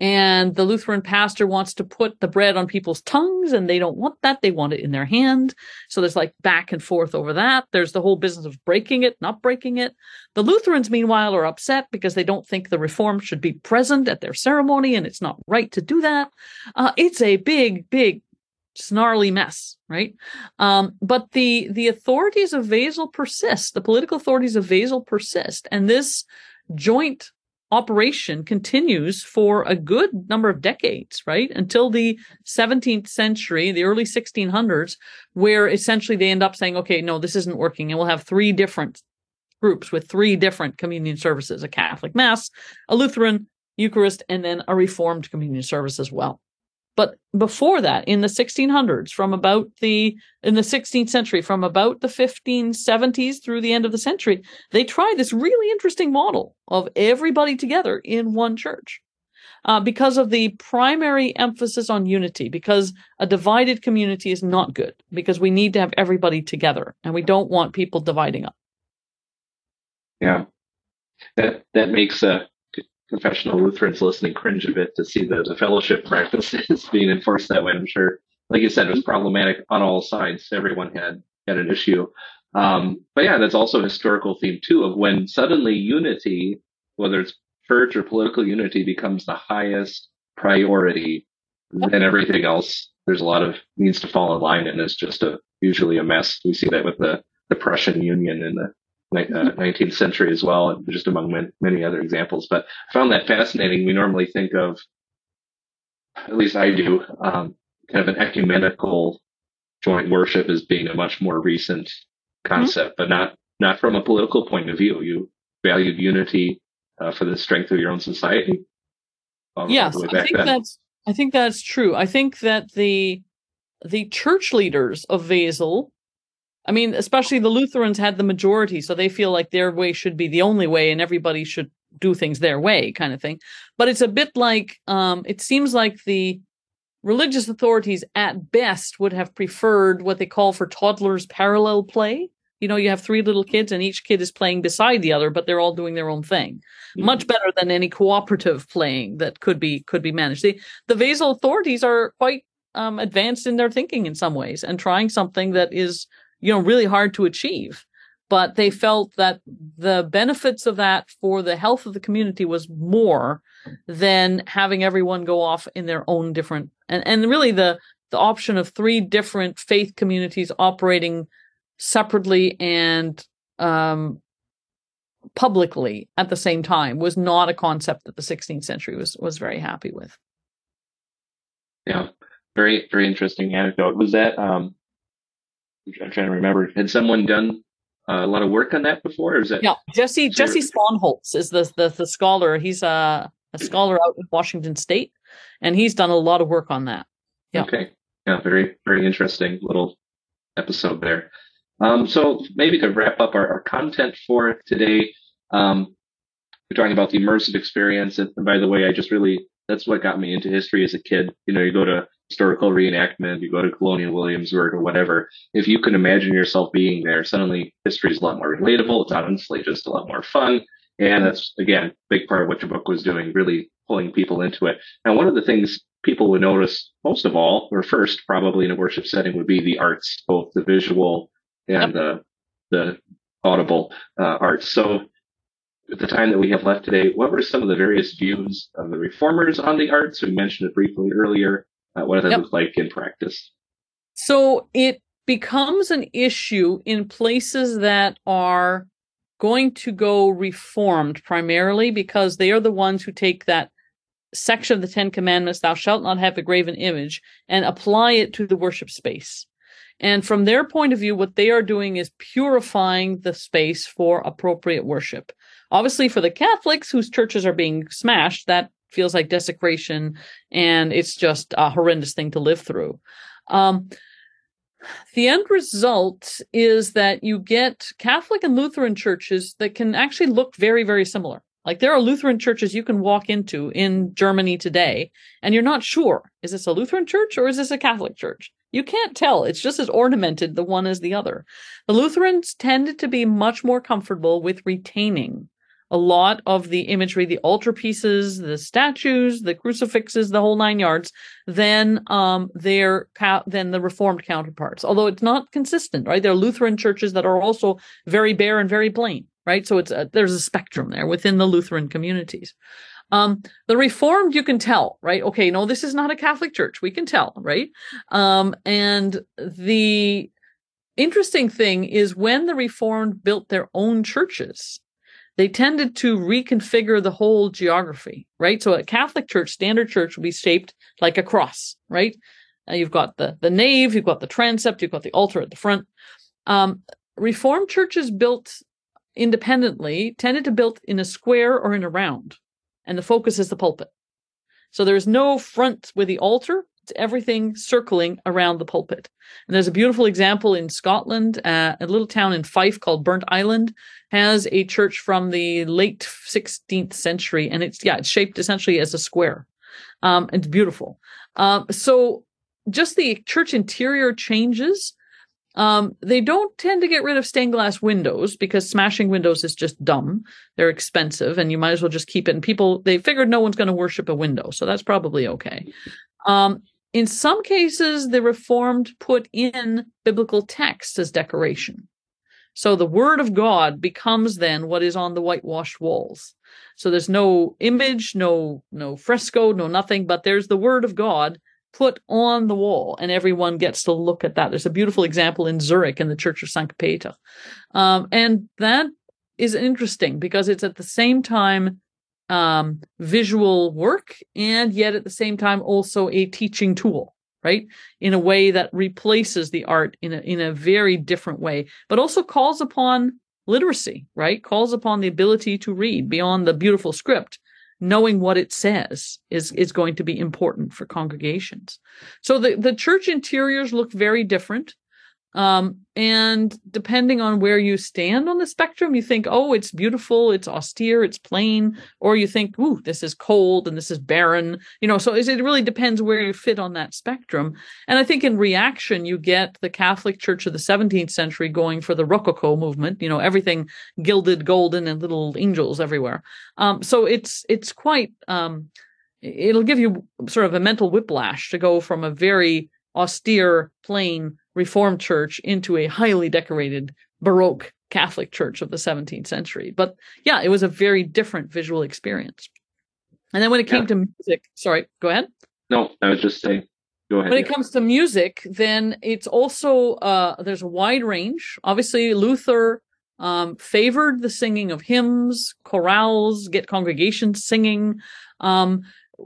and the Lutheran pastor wants to put the bread on people's tongues and they don't want that. They want it in their hand. So there's like back and forth over that. There's the whole business of breaking it, not breaking it. The Lutherans, meanwhile, are upset because they don't think the reform should be present at their ceremony and it's not right to do that. Uh, it's a big, big, snarly mess, right? Um, but the, the authorities of Wesel persist. The political authorities of Wesel persist. And this joint operation continues for a good number of decades, right? Until the 17th century, the early 1600s, where essentially they end up saying, okay, no, this isn't working. And we'll have three different groups with three different communion services, a Catholic mass, a Lutheran Eucharist, and then a Reformed communion service as well. But before that, in the 1600s, from about the, in the 16th century, from about the 1570s through the end of the century, they tried this really interesting model of everybody together in one church. Uh, because of the primary emphasis on unity, because a divided community is not good, because we need to have everybody together and we don't want people dividing up. Yeah. That, that makes a, confessional Lutherans listening cringe a bit to see the, the fellowship practices being enforced that way. I'm sure, like you said, it was problematic on all sides. Everyone had had an issue. Um, but yeah, that's also a historical theme too of when suddenly unity, whether it's church or political unity, becomes the highest priority, then everything else there's a lot of needs to fall in line, and it's just a usually a mess. We see that with the the Prussian Union and the 19th uh, century as well, just among many other examples. But I found that fascinating. We normally think of, at least I do, um, kind of an ecumenical joint worship as being a much more recent concept, mm-hmm. but not not from a political point of view. You valued unity uh, for the strength of your own society. yes, I think then. that's I think that's true. I think that the the church leaders of Wesel I mean, especially the Lutherans had the majority, so they feel like their way should be the only way and everybody should do things their way, kind of thing. But it's a bit like um, it seems like the religious authorities at best would have preferred what they call for toddlers parallel play. You know, you have three little kids and each kid is playing beside the other, but they're all doing their own thing. Mm-hmm. Much better than any cooperative playing that could be could be managed. The the Wesel authorities are quite um, advanced in their thinking in some ways and trying something that is, you know, really hard to achieve. But they felt that the benefits of that for the health of the community was more than having everyone go off in their own different and, and really the the option of three different faith communities operating separately and um, publicly at the same time was not a concept that the 16th century was was very happy with. Yeah, very very interesting anecdote. Was that um, I'm trying to remember. Had someone done uh, a lot of work on that before? Or is that yeah? Jesse Jesse Spohnholz is the, the the scholar. He's a a scholar out in Washington State, and he's done a lot of work on that. Yeah. Okay. Yeah. Very very interesting little episode there. Um, so maybe to wrap up our, our content for today, um, we're talking about the immersive experience. And, by the way, I just really, that's what got me into history as a kid. You know, you go to historical reenactment, you go to Colonial Williamsburg or whatever. If you can imagine yourself being there, suddenly history is a lot more relatable. It's honestly just a lot more fun. And that's, again, a big part of what your book was doing, really pulling people into it. Now, one of the things people would notice most of all, or first probably in a worship setting would be the arts, both the visual and yep. the the audible uh, arts. So, at the time that we have left today, what were some of the various views of the reformers on the arts? We mentioned it briefly earlier. Uh, what does that yep. look like in practice? So it becomes an issue in places that are going to go reformed primarily because they are the ones who take that section of the Ten Commandments, thou shalt not have a graven image, and apply it to the worship space. And from their point of view, what they are doing is purifying the space for appropriate worship. Obviously, for the Catholics whose churches are being smashed, that feels like desecration and it's just a horrendous thing to live through. Um, the end result is that you get Catholic and Lutheran churches that can actually look very, very similar. Like there are Lutheran churches you can walk into in Germany today, and you're not sure is this a Lutheran church or is this a Catholic church? You can't tell. It's just as ornamented the one as the other. The Lutherans tended to be much more comfortable with retaining a lot of the imagery, the altarpieces, the statues, the crucifixes, the whole nine yards, than um, their than the Reformed counterparts. Although it's not consistent, right? There are Lutheran churches that are also very bare and very plain, right? So it's a, there's a spectrum there within the Lutheran communities. Um, the Reformed, you can tell, right? Okay, no, this is not a Catholic church. We can tell, right? Um, and the interesting thing is when the Reformed built their own churches, they tended to reconfigure the whole geography, right? So a Catholic church, standard church, will be shaped like a cross, right? Uh, you've got the the nave, you've got the transept, you've got the altar at the front. Um, Reformed churches built independently tended to build in a square or in a round, and the focus is the pulpit. So there is no front with the altar. It's everything circling around the pulpit. And there's a beautiful example in Scotland, uh, a little town in Fife called Burntisland has a church from the late 16th century, and it's yeah, it's shaped essentially as a square. Um, it's beautiful. Um, so just the church interior changes um, they don't tend to get rid of stained glass windows because smashing windows is just dumb. They're expensive and you might as well just keep it. And people, they figured no one's going to worship a window. So that's probably okay. Um, in some cases, the Reformed put in biblical text as decoration. So the word of God becomes then what is on the whitewashed walls. So there's no image, no, no fresco, no nothing, but there's the word of God put on the wall and everyone gets to look at that. There's a beautiful example in Zurich in the Church of St. Peter. Um, and that is interesting because it's at the same time um, visual work and yet at the same time also a teaching tool, right? In a way that replaces the art in a, in a very different way, but also calls upon literacy, right? Calls upon the ability to read beyond the beautiful script knowing what it says is is going to be important for congregations. So the the church interiors look very different. Um, and depending on where you stand on the spectrum, you think, oh, it's beautiful, it's austere, it's plain, or you think, ooh, this is cold and this is barren. You know, so it really depends where you fit on that spectrum. And I think in reaction, you get the Catholic Church of the 17th century going for the Rococo movement. You know, everything gilded, golden, and little angels everywhere. Um, so it's it's quite. Um, it'll give you sort of a mental whiplash to go from a very austere, plain Reformed church into a highly decorated Baroque Catholic church of the 17th century. But yeah, it was a very different visual experience. And then when it came yeah. to music, sorry, go ahead. No, I was just saying, go ahead. When it comes to music, then it's also, uh, there's a wide range. Obviously, Luther um, favored the singing of hymns, chorales, get congregations singing. Um,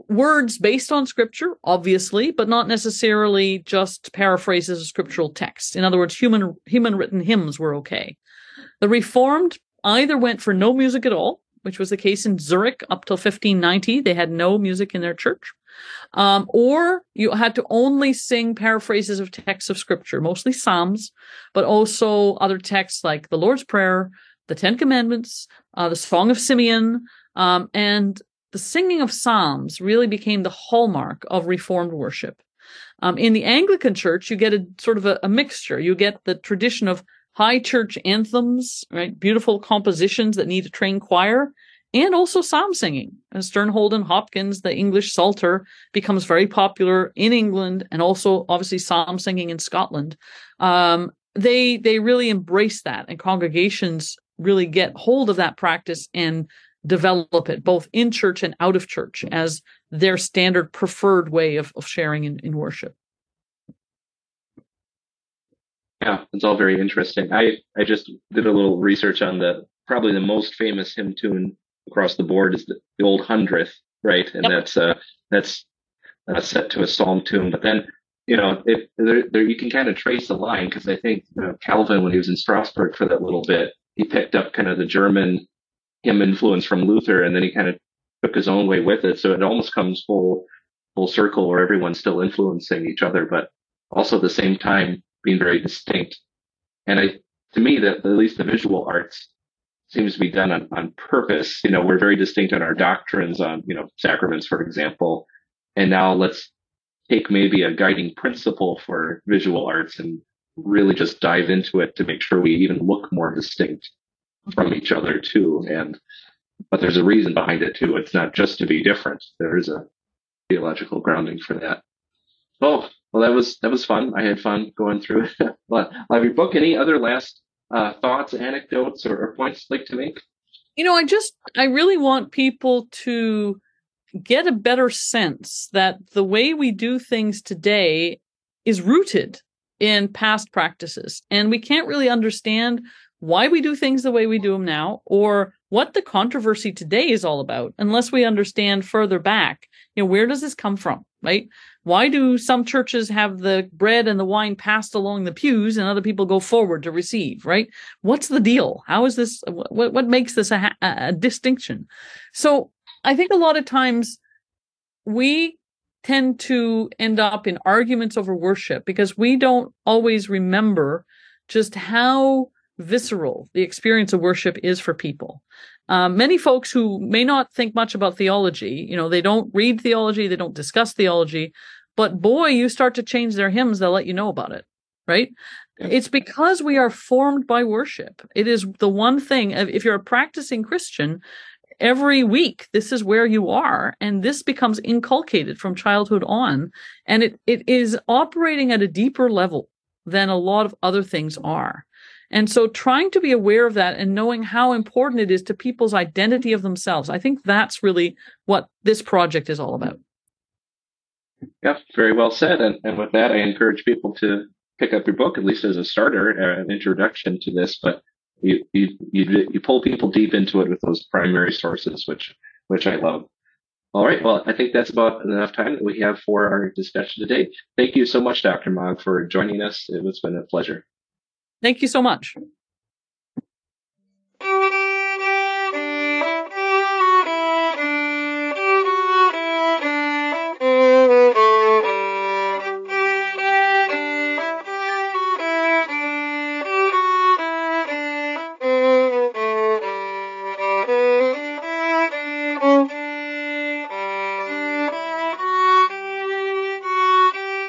words based on scripture, obviously, but not necessarily just paraphrases of scriptural text. In other words, human human written hymns were okay. The Reformed either went for no music at all, which was the case in Zurich up till 1590. They had no music in their church. Um, or you had to only sing paraphrases of texts of scripture, mostly Psalms, but also other texts like the Lord's Prayer, the Ten Commandments, uh, the Song of Simeon, um, and the singing of psalms really became the hallmark of Reformed worship. Um, in the Anglican Church, you get a sort of a, a mixture. You get the tradition of high church anthems, right? Beautiful compositions that need a trained choir, and also psalm singing. As Sternhold and Hopkins, the English Psalter, becomes very popular in England, and also obviously psalm singing in Scotland. Um, they they really embrace that, and congregations really get hold of that practice and develop it both in church and out of church as their standard preferred way of, of sharing in, in worship. Yeah, it's all very interesting. I, I just did a little research on the probably the most famous hymn tune across the board is the, the old hundredth, right? And yep. that's uh that's uh, set to a psalm tune. But then you know, it, there, there, you can kind of trace the line because I think you know, Calvin, when he was in Strasbourg for that little bit, he picked up kind of the German hymn influence from Luther, and then he kind of took his own way with it. So it almost comes full full circle where everyone's still influencing each other, but also at the same time being very distinct. And I, to me, that at least the visual arts seems to be done on, on purpose. You know, we're very distinct on our doctrines on, you know, sacraments, for example. And now let's take maybe a guiding principle for visual arts and really just dive into it to make sure we even look more distinct from each other too. And but there's a reason behind it too. It's not just to be different. There is a theological grounding for that. Oh, well, that was that was fun. I had fun going through but have your book. Any other last uh, thoughts, anecdotes, or, or points you'd like to make? You know, I just I really want people to get a better sense that the way we do things today is rooted in past practices, and we can't really understand why we do things the way we do them now or what the controversy today is all about unless we understand further back you know where does this come from right? Why do some churches have the bread and the wine passed along the pews and other people go forward to receive right? What's the deal? How is this what, what makes this a, a distinction? So i think a lot of times we tend to end up in arguments over worship because we don't always remember just how visceral the experience of worship is for people. Um, many folks who may not think much about theology, you know, they don't read theology, they don't discuss theology, but boy, you start to change their hymns, they'll let you know about it, right? It's because we are formed by worship. It is the one thing, if you're a practicing Christian, every week this is where you are and this becomes inculcated from childhood on and it, it is operating at a deeper level than a lot of other things are and so trying to be aware of that and knowing how important it is to people's identity of themselves, I think that's really what this project is all about. Yeah, very well said. And, and with that, I encourage people to pick up your book, at least as a starter, uh, an introduction to this. But you, you, you, you pull people deep into it with those primary sources, which, which I love. All right. Well, I think that's about enough time that we have for our discussion today. Thank you so much, Dr. Maag, for joining us. It's been a pleasure. Thank you so much.